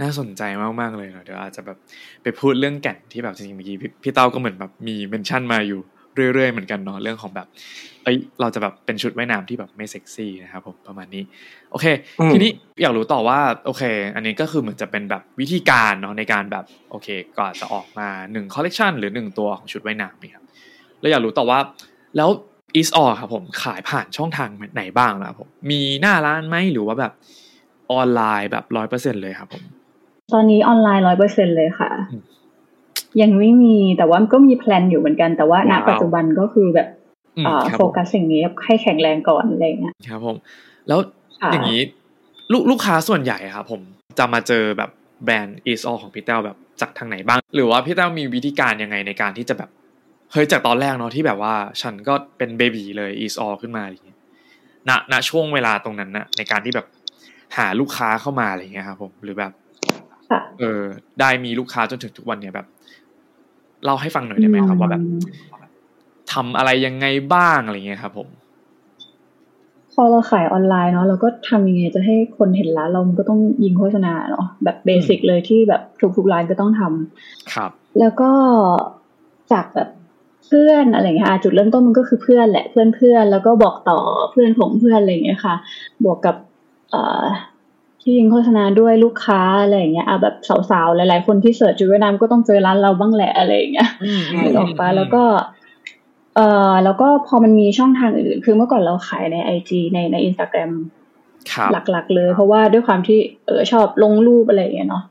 น่าสนใจมากๆเลยเดี๋ยวอาจจะแบบไปพูดเรื่องแก่นที่แบบจริงๆเมื่อกี้พี่เต้าก็เหมือนแบบมี mention มาอยู่ เรื่อยๆเหมือนกันเนาะเรื่องของแบบ เอ้ยเราจะแบบเป็นชุดว่ายน้ำที่แบบไม่เซ็กซี่นะครับผมประมาณนี้ โอเค ทีนี้อยากรู้ต่อว่าโอเค อันนี้ก็คือเหมือนจะเป็นแบบวิธีการเนาะในการแบบโอเคก่อนจะออกมาหนึ่งคอลเลกชันหรือหนึ่งตัวของชุดว่ายน้ำนี่ครับแล้วอยากรู้ต่อว่าแล้ว easeall ครับผมขายผ่านช่องทางไหนบ้างนะครับผมมีหน้าร้านไหมหรือว่าแบบออนไลน์แบบร้อยเปอร์เซ็นเลยครับผม ตอนนี้ออนไลน์ร้อยเปอร์เซ็นเลยค่ะ ยังไม่มีแต่ว่าก็มี plan อยู่เหมือนกัน แต่ว่าณปัจจุบันก็คือแบบโฟกัสสิ่งนี้ให้แข็งแรงก่อนอะไรเงี้ยครับผม แล้วอย่างนี้ลูกลูกค้าส่วนใหญ่ครับผมจะมาเจอแบบแบรนด์ easeall ของพี่เต้าแบบจากทางไหนบ้าง หรือว่าพี่เต้ามีวิธีการยังไงในการที่จะแบบเฮ้ยจากตอนแรกเนาะที่แบบว่า ฉันก็เป็นเบบีเลย is all ขึ้นมาอะไรเงี้ยณณช่วงเวลาตรงนั้นนะในการที่แบบหาลูกค้าเข้ามาอะไรเงี้ยครับผมหรือแบบเออได้มีลูกค้าจนถึงทุกวันเนี่ยแบบ เล่าให้ฟังหน่อยได้ไหมครับ ว่าแบบทำอะไรยังไงบ้างอะไรเงี้ยครับ ผม พอเราขายออนไลน์เนาะเราก็ทำยังไงจะให้คนเห็นร้านเราก็ต้องยิงโฆษณาเนาะแบบเบสิกเลยที่แบบทุกๆร้านก็ต้องทำครับ แล้วก็จากแบบเพื่อนอะไรเงี้ยจุดเริ่มต้นมันก็คือเพื่อนแหละเพื่อนเพื่อนแล้วก็บอกต่อเพื่อนของเพื่อนอะไรเงี้ยค่ะ บวกกับเอ่อ ที่ยิงโฆษณาด้วยลูกค้าอะไรอย่างเงี้ยอะแบบสาวๆหลายๆคนที่เสิร์ชจุดเวียดนามก็ต้องเจอร้านเราบ้างแหละอะไรอย่างเงี้ยออกไปแล้วก็เอ่อแล้วก็พอมันมีช่องทางอื่น คือเมื่อก่อนเราขายในไอจีในในอินสตาแกรมหลักๆเลย เพราะว่าด้วยความที่เออชอบลงรูปอะไรอย่างเงี้ยเนาะ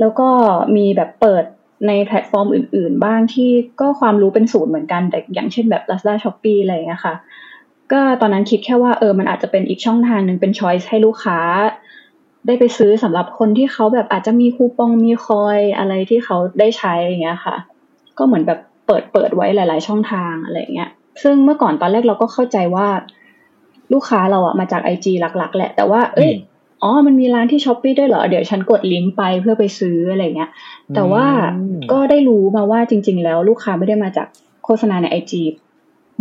แล้วก็มีแบบเปิดในแพลตฟอร์มอื่น ๆ บ้างที่ก็ความรู้เป็นศูนย์เหมือนกันแต่อย่างเช่นแบบ Lazada Shopee อะไรอย่างเงี้ยค่ะ ก็ตอนนั้นคิดแค่ว่าเออมันอาจจะเป็นอีกช่องทางหนึ่งเป็น choice ให้ลูกค้า ได้ไปซื้อสำหรับคนที่เขาแบบอาจจะมีคูปองมี coin อะไรที่เขาได้ใช้อย่างเงี้ยค่ะ ก็เหมือนแบบเปิดเปิดไว้หลาย ๆ ช่องทางอะไรเงี้ย ซึ่งเมื่อก่อนตอนแรกเราก็เข้าใจว่า ลูกค้าเราอะมาจากไอจีหลัก ๆ แหละ แต่ว่า เอ้ยอ๋อ มันมีร้านที่ Shopee ด้วยเหรอ เดี๋ยวฉันกดลิงก์ไปเพื่อไปซื้ออะไรเงี้ย แต่ว่าก็ได้รู้มาว่าจริง ๆ แล้วลูกค้าไม่ได้มาจากโฆษณาในไอจี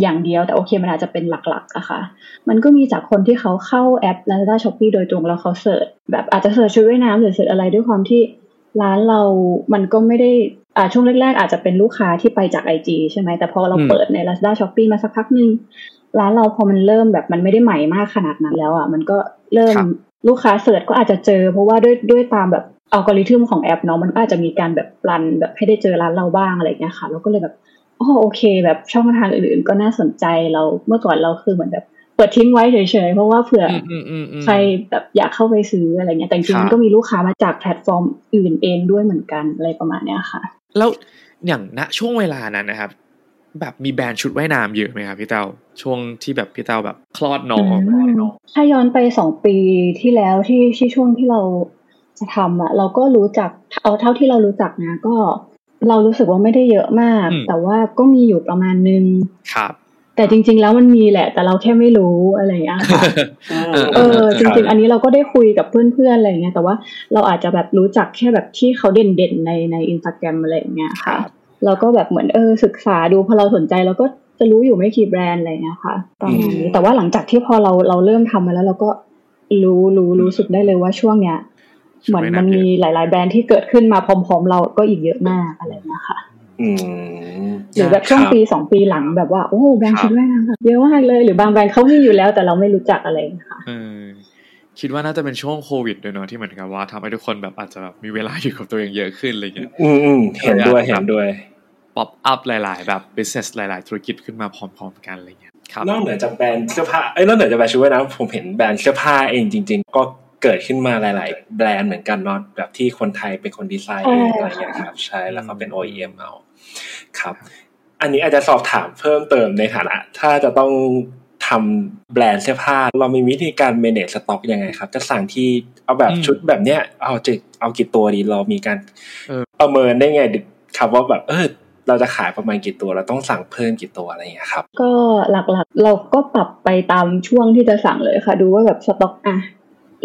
อย่างเดียวแต่โอเคมันอาจจะเป็นหลักๆอะค่ะ มันก็มีจากคนที่เขาเข้าแอป Lazada Shopee โดยตรงแล้วเขา search แบบอาจจะ search ชุดว่ายน้ำหรือ search อะไรด้วยความที่ร้านเรามันก็ไม่ได้อ่าช่วงแรกๆ อาจจะเป็นลูกค้าที่ไปจาก IG ใช่ไหมแต่พอเราเปิดใน Lazada Shopee มาสักพักหนึ่งร้านเราพอมันเริ่มแบบมันไม่ได้ใหม่มากขนาดนั้นแล้วอะมันก็เริ่มลูกค้า search ก็อาจจะเจอ เพราะว่าด้วยด้วยตามแบบอัลกอริทึมของแอปเนาะมันก็อาจจะมีการแบบ run แบบให้ได้เจอร้านเราบ้างอะไรเงี้ยค่ะเราก็เลยแบบ อ๋อโอเค แบบช่องทางอื่นๆ ก็น่าสนใจเราเมื่อก่อนเราคือเหมือนแบบเปิดทิ้งไว้เฉยๆ เพราะว่าเผื่อใครแบบอยากเข้าไปซื้ออะไรเงี้ยแต่จริงๆมันก็มีลูกค้ามาจากแพลตฟอร์มอื่นเองด้วยเหมือนกันอะไรประมาณเนี้ยค่ะ แล้วอย่างณช่วงเวลานั้นนะครับ แบบมีแบรนด์ชุดว่ายน้ำเยอะไหมครับพี่เต้าช่วงที่แบบพี่เต้าแบบคลอดน้องถ้าย้อนไปสองปีที่แล้วที่ที่ช่วงที่เราจะทำอะเราก็รู้จักเอาเท่าที่เรารู้จักนะก็ เรารู้สึกว่าไม่ได้เยอะมาก แต่ว่าก็มีอยู่ประมาณนึงครับ แต่จริง ๆ แล้วมันมีแหละ แต่เราแค่ไม่รู้อะไรอย่างเงี้ยค่ะเออจริง ๆ อันนี้เราก็ได้คุยกับเพื่อนๆอะไรอย่างเงี้ยแต่ว่าเราอาจจะแบบรู้จักแค่แบบที่เขาเด่นๆในในอินสตาแกรมอะไรอย่างเงี้ยค่ะเราก็แบบเหมือนเออศึกษาดูพอเราสนใจเราก็จะรู้อยู่ไม่กี่แบรนด์อะไรเงี้ยค่ะประมาณนี้แต่ว่าหลังจากที่พอเราเราเริ่มทำมาแล้วเราก็รู้รู้รู้สึกได้เลยว่าช่วงเนี้ย เหมือนมันมีหลาย ๆ แบรนด์ที่เกิดขึ้นมาพร้อม ๆ เราก็อีกเยอะมากอะไรเงี้ยค่ะหรือแบบช่วงปีสองปีหลังแบบว่าโอ้แบรนด์ชุดว่ายน้ำเยอะมากเลย หรือบางแบรนด์เขามีอยู่แล้วแต่เราไม่รู้จักอะไรค่ะคิดว่าน่าจะเป็นช่วงโควิดด้วยเนาะที่เหมือนกับว่าทำให้ทุกคนแบบอาจจะแบบมีเวลาอยู่กับตัวเองเยอะขึ้นอะไรเงี้ยอืมเห็นด้วยเห็นด้วย pop up หลาย ๆ แบบ business หลาย ๆ ธุรกิจขึ้นมาพร้อม ๆ กันอะไรเงี้ยครับนอกเหนือจากแบรนด์เสื้อผ้าเอ้ยนอกเหนือจากแบรนด์ชุดว่ายน้ำผมเห็นแบรนด์เสื้อผ้าเองจริง ๆ ก็ เกิดขึ้นมาหลาย ๆ แบรนด์เหมือนกันเนาะแบบที่คนไทยเป็นคนดีไซน์เองอะไรเงี้ยครับใช่แล้วก็เป็น OEM เอาครับ อันนี้อาจจะสอบถามเพิ่มเติมในฐานะ ถ้าจะต้องทำแบรนด์เสื้อผ้า เรามีวิธีการ manage สต็อกยังไงครับ จะสั่งที่เอาแบบชุดแบบเนี้ยเอาจะเอากี่ตัวดีเรามีการประเมินได้ไงครับว่าแบบเออเราจะขายประมาณกี่ตัวเราต้องสั่งเพิ่มกี่ตัวอะไรอย่างเงี้ยครับ ก็หลักๆ เราก็ปรับไปตามช่วงที่จะสั่งเลยค่ะ ดูว่าแบบสต็อกอะ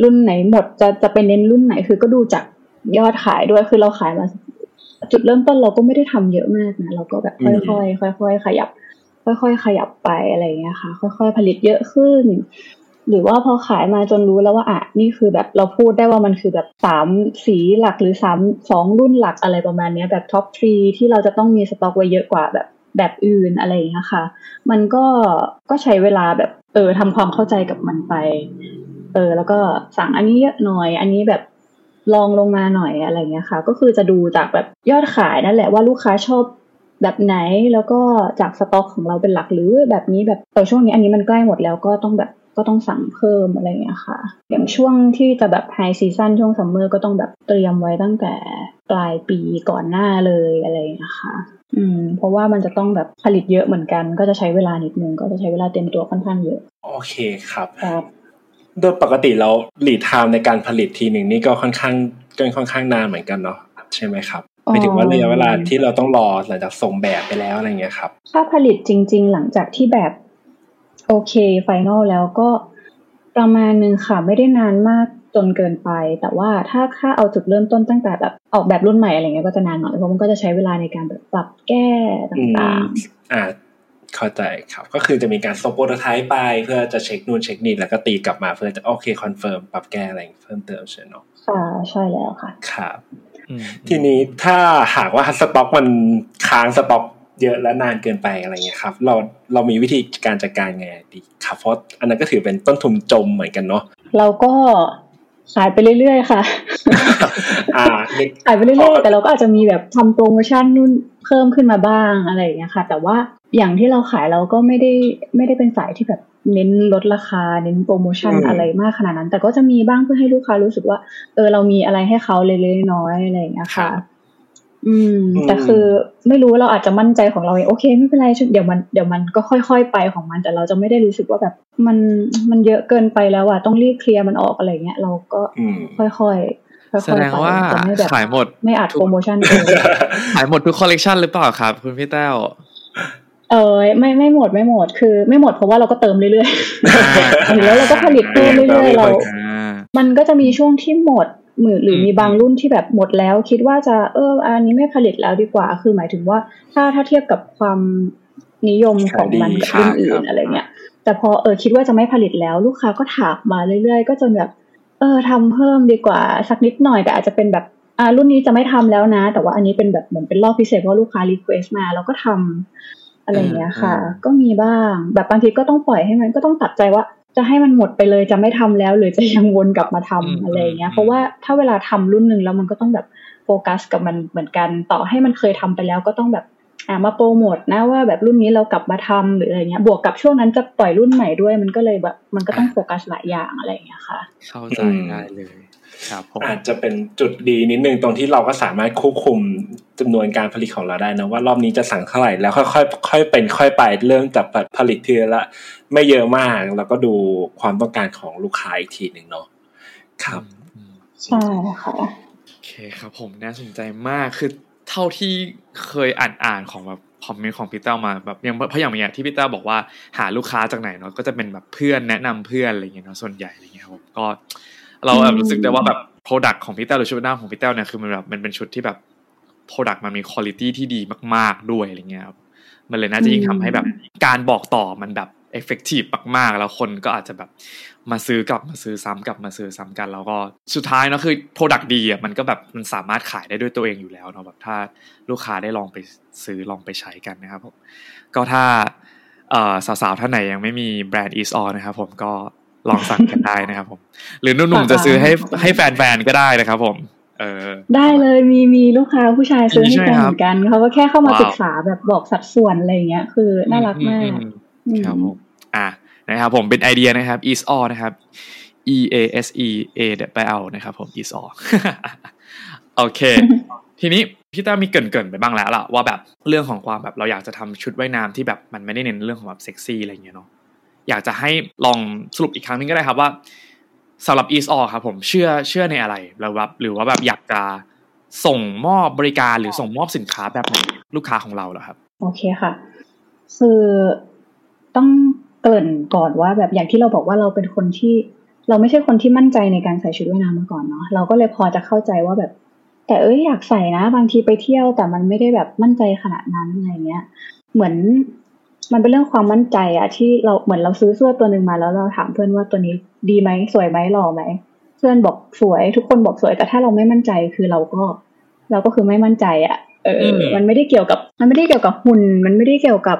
รุ่นไหนหมดจะจะไปเน้นรุ่นไหนคือก็ดูจากยอดขายด้วยคือเราขายมา จุดเริ่มต้นเราก็ไม่ได้ทำเยอะมากนะเราก็แบบค่อยๆค่อยๆขยับ ค่อยๆขยับไปอะไรเงี้ยค่ะ ค่อยๆผลิตเยอะขึ้น หรือว่าพอขายมาจนรู้แล้วว่าอะนี่คือแบบเราพูดได้ว่ามันคือแบบสามสีหลักหรือสามสองรุ่นหลักอะไรประมาณนี้แบบท็อปทรีที่เราจะต้องมีสต็อกไว้เยอะกว่าแบบแบบอื่นอะไรอย่างเงี้ยค่ะ มันก็ก็ใช้เวลาแบบเออทำความเข้าใจกับมันไป เออ แล้วก็สั่งอันนี้เยอะหน่อย อันนี้แบบลองลงมาหน่อยอะไรเงี้ยค่ะ ก็คือจะดูจากแบบยอดขายนั่นแหละว่าลูกค้าชอบแบบไหนแล้วก็จากสต็อกของเราเป็นหลักหรือแบบนี้แบบแต่ช่วงนี้อันนี้มันใกล้หมดแล้วก็ต้องแบบก็ต้องสั่งเพิ่มอะไรเงี้ยค่ะ อย่างช่วงที่จะแบบ high season ช่วง summer ก็ต้องแบบเตรียมไว้ตั้งแต่ปลายปีก่อนหน้าเลยอะไรเงี้ยค่ะ อืม เพราะว่ามันจะต้องแบบผลิตเยอะเหมือนกัน ก็จะใช้เวลานิดนึงก็จะใช้เวลาเตรียมตัวค่อนข้างเยอะ โอเคครับครับ โดยปกติเรา lead time ในการผลิตทีหนึ่งนี่ก็ค่อนข้างก็ค่อนข้างนานเหมือนกันเนาะใช่ไหมครับหมายถึงว่าระยะเวลาที่เราต้องรอหลังจากส่งแบบไปแล้วอะไรเงี้ยครับถ้าผลิตจริง ๆ หลังจากที่แบบโอเค final แล้วก็ประมาณนึงค่ะ ไม่ได้นานมากจนเกินไป แต่ว่าถ้าค่าเอาจุดเริ่มต้นตั้งแต่แบบออกแบบรุ่นใหม่อะไรเงี้ยก็จะนานหน่อยเพราะมันก็จะใช้เวลาในการแบบปรับแก้ต่างๆอ่า เข้าใจครับ ก็คือจะมีการส่ง prototype ไป เพื่อจะเช็คนู่นเช็คนี่แล้วก็ตีกลับมาเพื่อจะโอเค confirm ปรับแก้อะไรเพิ่มเติมใช่ไหมค่ะใช่แล้วค่ะครับทีนี้ถ้าหากว่าสต็อกมันค้างสต็อกเยอะและนานเกินไปอะไรเงี้ยครับ เราเรามีวิธีการจัดการไงดีครับเพราะอันนั้นก็ถือเป็นต้นทุนจมเหมือนกันเนาะเราก็ ขายไปเรื่อยๆค่ะขายไปเรื่อยๆ แต่เราก็อาจจะมีแบบทำโปรโมชั่นนู่นเพิ่มขึ้นมาบ้างอะไรอย่างเงี้ยค่ะ แต่ว่าอย่างที่เราขายเราก็ไม่ได้ไม่ได้เป็นสายที่แบบเน้นลดราคา เน้นโปรโมชั่นอะไรมากขนาดนั้น แต่ก็จะมีบ้างเพื่อให้ลูกค้ารู้สึกว่า เออเรามีอะไรให้เขาเล็กๆน้อยๆอะไรอย่างเงี้ยค่ะ อืม แต่คือไม่รู้เราอาจจะมั่นใจของเราเองโอเคไม่เป็นไรเดี๋ยวมันเดี๋ยวมันก็ค่อยๆไปของมัน แต่เราจะไม่ได้รู้สึกว่าแบบมันมันเยอะเกินไปแล้วอะต้องรีบเคลียร์มันออกอะไรเงี้ยเราก็ค่อยๆค่อยๆแสดงว่าขายหมดไม่อัดโปรโมชั่นขายหมดทุกคอลเลกชันหรือเปล่าครับ คุณพี่แต้วเออไม่ไม่หมดไม่หมดคือ ไม่หมดเพราะว่าเราก็เติมเรื่อยๆแล้วเราก็ผลิตเพิ่มเรื่อยๆเรา มันก็จะมีช่วงที่หมด มือหรือมีบางรุ่นที่แบบหมดแล้ว คิดว่าจะเอออันนี้ไม่ผลิตแล้วดีกว่า คือหมายถึงว่าถ้าถ้าเทียบกับความนิยมของมันกับรุ่นอื่นอะไรเงี้ยแต่พอเออคิดว่าจะไม่ผลิตแล้ว ลูกค้าก็ถามมาเรื่อยๆ ก็จนแบบเออทำเพิ่มดีกว่าสักนิดหน่อยแต่อาจจะเป็นแบบอ่ารุ่นนี้จะไม่ทำแล้วนะ แต่ว่าอันนี้เป็นแบบเหมือนเป็นรอบพิเศษเพราะลูกค้า request มาแล้วก็ทำอะไรเงี้ยค่ะ ก็มีบ้าง แบบบางทีก็ต้องปล่อยให้มันก็ต้องตัดใจว่า จะให้มันหมดไปเลยจะไม่ทำแล้ว หรือจะยังวนกลับมาทำอะไรเงี้ยเพราะว่าถ้าเวลาทำรุ่นหนึ่งแล้วมันก็ต้องแบบโฟกัสกับมันเหมือนกัน ต่อให้มันเคยทำไปแล้วก็ต้องแบบอ่ามาโปรโมทนะว่าแบบรุ่นนี้เรากลับมาทำหรืออะไรเงี้ย บวกกับช่วงนั้นจะปล่อยรุ่นใหม่ด้วย มันก็เลยแบบมันก็ต้องโฟกัสหลายอย่างอะไรเงี้ยค่ะ เข้าใจได้เลยครับ อาจจะเป็นจุดดีนิดนึงตรงที่เราก็สามารถควบคุมจำนวนการผลิตของเราได้นะว่ารอบนี้จะสั่งเท่าไหร่แล้วค่อยๆค่อยเป็นค่อยไปเริ่มจากผลิตทีละไม่เยอะมาก แล้วก็ดูความต้องการของลูกค้าอีกทีหนึ่งเนาะครับใช่ค่ะโอเคครับผมน่าสนใจมากคือเท่าที่เคยอ่านอ่านของแบบคอมเมนต์ของพี่เต้ามาแบบยังเพราะอย่างเงี้ยที่พี่เต้าบอกว่าหาลูกค้าจากไหนเนาะก็จะเป็นแบบเพื่อนแนะนำเพื่อนอะไรเงี้ยเนาะส่วนใหญ่อะไรเงี้ยครับก็ เราแบบรู้สึกได้ว่าแบบ product ของพี่เต้าหรือชุดหน้าของพี่เต้าเนี่ยคือมันแบบมันเป็นชุดที่แบบ product มันมีคุณภาพที่ดีมาก ๆด้วยอะไรเงี้ยครับมันเลยน่าจะยิ่งทำให้แบบการบอกต่อมันแบบ effective มากๆ แล้วคนก็อาจจะแบบมาซื้อกลับมาซื้อซ้ำกลับมาซื้อซ้ำกัน แล้วก็สุดท้ายเนาะคือ product ดีอะมันก็แบบมันสามารถขายได้ด้วยตัวเองอยู่แล้วเนาะแบบถ้าลูกค้าได้ลองไปซื้อลองไปใช้กันนะครับผมก็ถ้าสาวๆท่านไหนยังไม่มีแบรนด์ easeall นะครับผมก็ ลองสั่งกันได้นะครับผม หรือนุ่มๆจะซื้อให้ให้แฟนๆก็ได้นะครับผม เออ ได้เลยมีมีลูกค้าผู้ชายซื้อให้แฟนเหมือนกันเขาก็แค่เข้ามาศึกษาแบบบอกสัดส่วนอะไรเงี้ย คือน่ารักมากครับผมอะนะครับผมเป็นไอเดียนะครับ is all นะครับ e a s e a ไปเอานะครับผม is all โอเค ทีนี้พี่ต้ามีเกินเกินไปบ้างแล้วล่ะว่าแบบเรื่องของความแบบเราอยากจะทำชุดว่ายน้ำที่แบบมันไม่ได้เน้นเรื่องของแบบเซ็กซี่อะไรเงี้ยเนาะ อยากจะให้ลองสรุปอีกครั้งนึงก็ได้ครับว่าสำหรับ e a s All ครับผมเชื่อเชื่อในอะไรแล้วแบบหรือว่าแบบอยากจะส่งมอบบริการหรือส่งมอบสินค้าแบบไหนลูกค้าของเราเหรอครับ โอเคค่ะ คือต้องเกริ่นก่อนว่าแบบอย่างที่เราบอกว่าเราเป็นคนที่ เราไม่ใช่คนที่มั่นใจในการใส่ชุดว่ายน้ำมาก่อนเนาะเราก็เลยพอจะเข้าใจว่าแบบ แต่เอ้ยอยากใส่นะ บางทีไปเที่ยวแต่มันไม่ได้แบบมั่นใจขนาดนั้นอะไรเงี้ย เหมือน มันเป็นเรื่องความมั่นใจอะที่เราเหมือนเราซื้อเสื้อตัวหนึ่งมาแล้วเราถามเพื่อนว่าตัวนี้ดีไหมสวยไหมหล่อไหมเพื่อนบอกสวย ทุกคนบอกสวย แต่ถ้าเราไม่มั่นใจคือเราก็ เราก็คือไม่มั่นใจอะเออ มันไม่ได้เกี่ยวกับ มันไม่ได้เกี่ยวกับหุ่นมันไม่ได้เกี่ยวกับ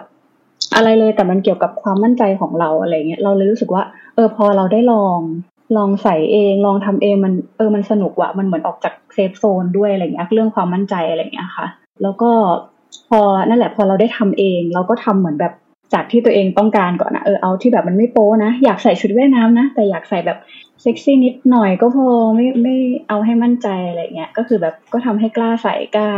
อะไรเลยแต่มันเกี่ยวกับความมั่นใจของเราอะไรเงี้ยเราเลยรู้สึกว่า เออพอเราได้ลอง ลองใส่เอง ลองทำเองมันเออมันสนุกว่ะมันเหมือนออกจากเซฟโซนด้วยอะไรเงี้ยเรื่องความมั่นใจอะไรเงี้ยค่ะ แล้วก็ พอนั่นแหละพอเราได้ทำเอง เราก็ทำเหมือนแบบจากที่ตัวเองต้องการก่อนนะเออเอาที่แบบมันไม่โป้นะ อยากใส่ชุดว่ายน้ำนะ แต่อยากใส่แบบเซ็กซี่นิดหน่อยก็พอไม่ไม่เอาให้มั่นใจอะไรเงี้ยก็คือแบบก็ทำให้กล้าใส่กล้า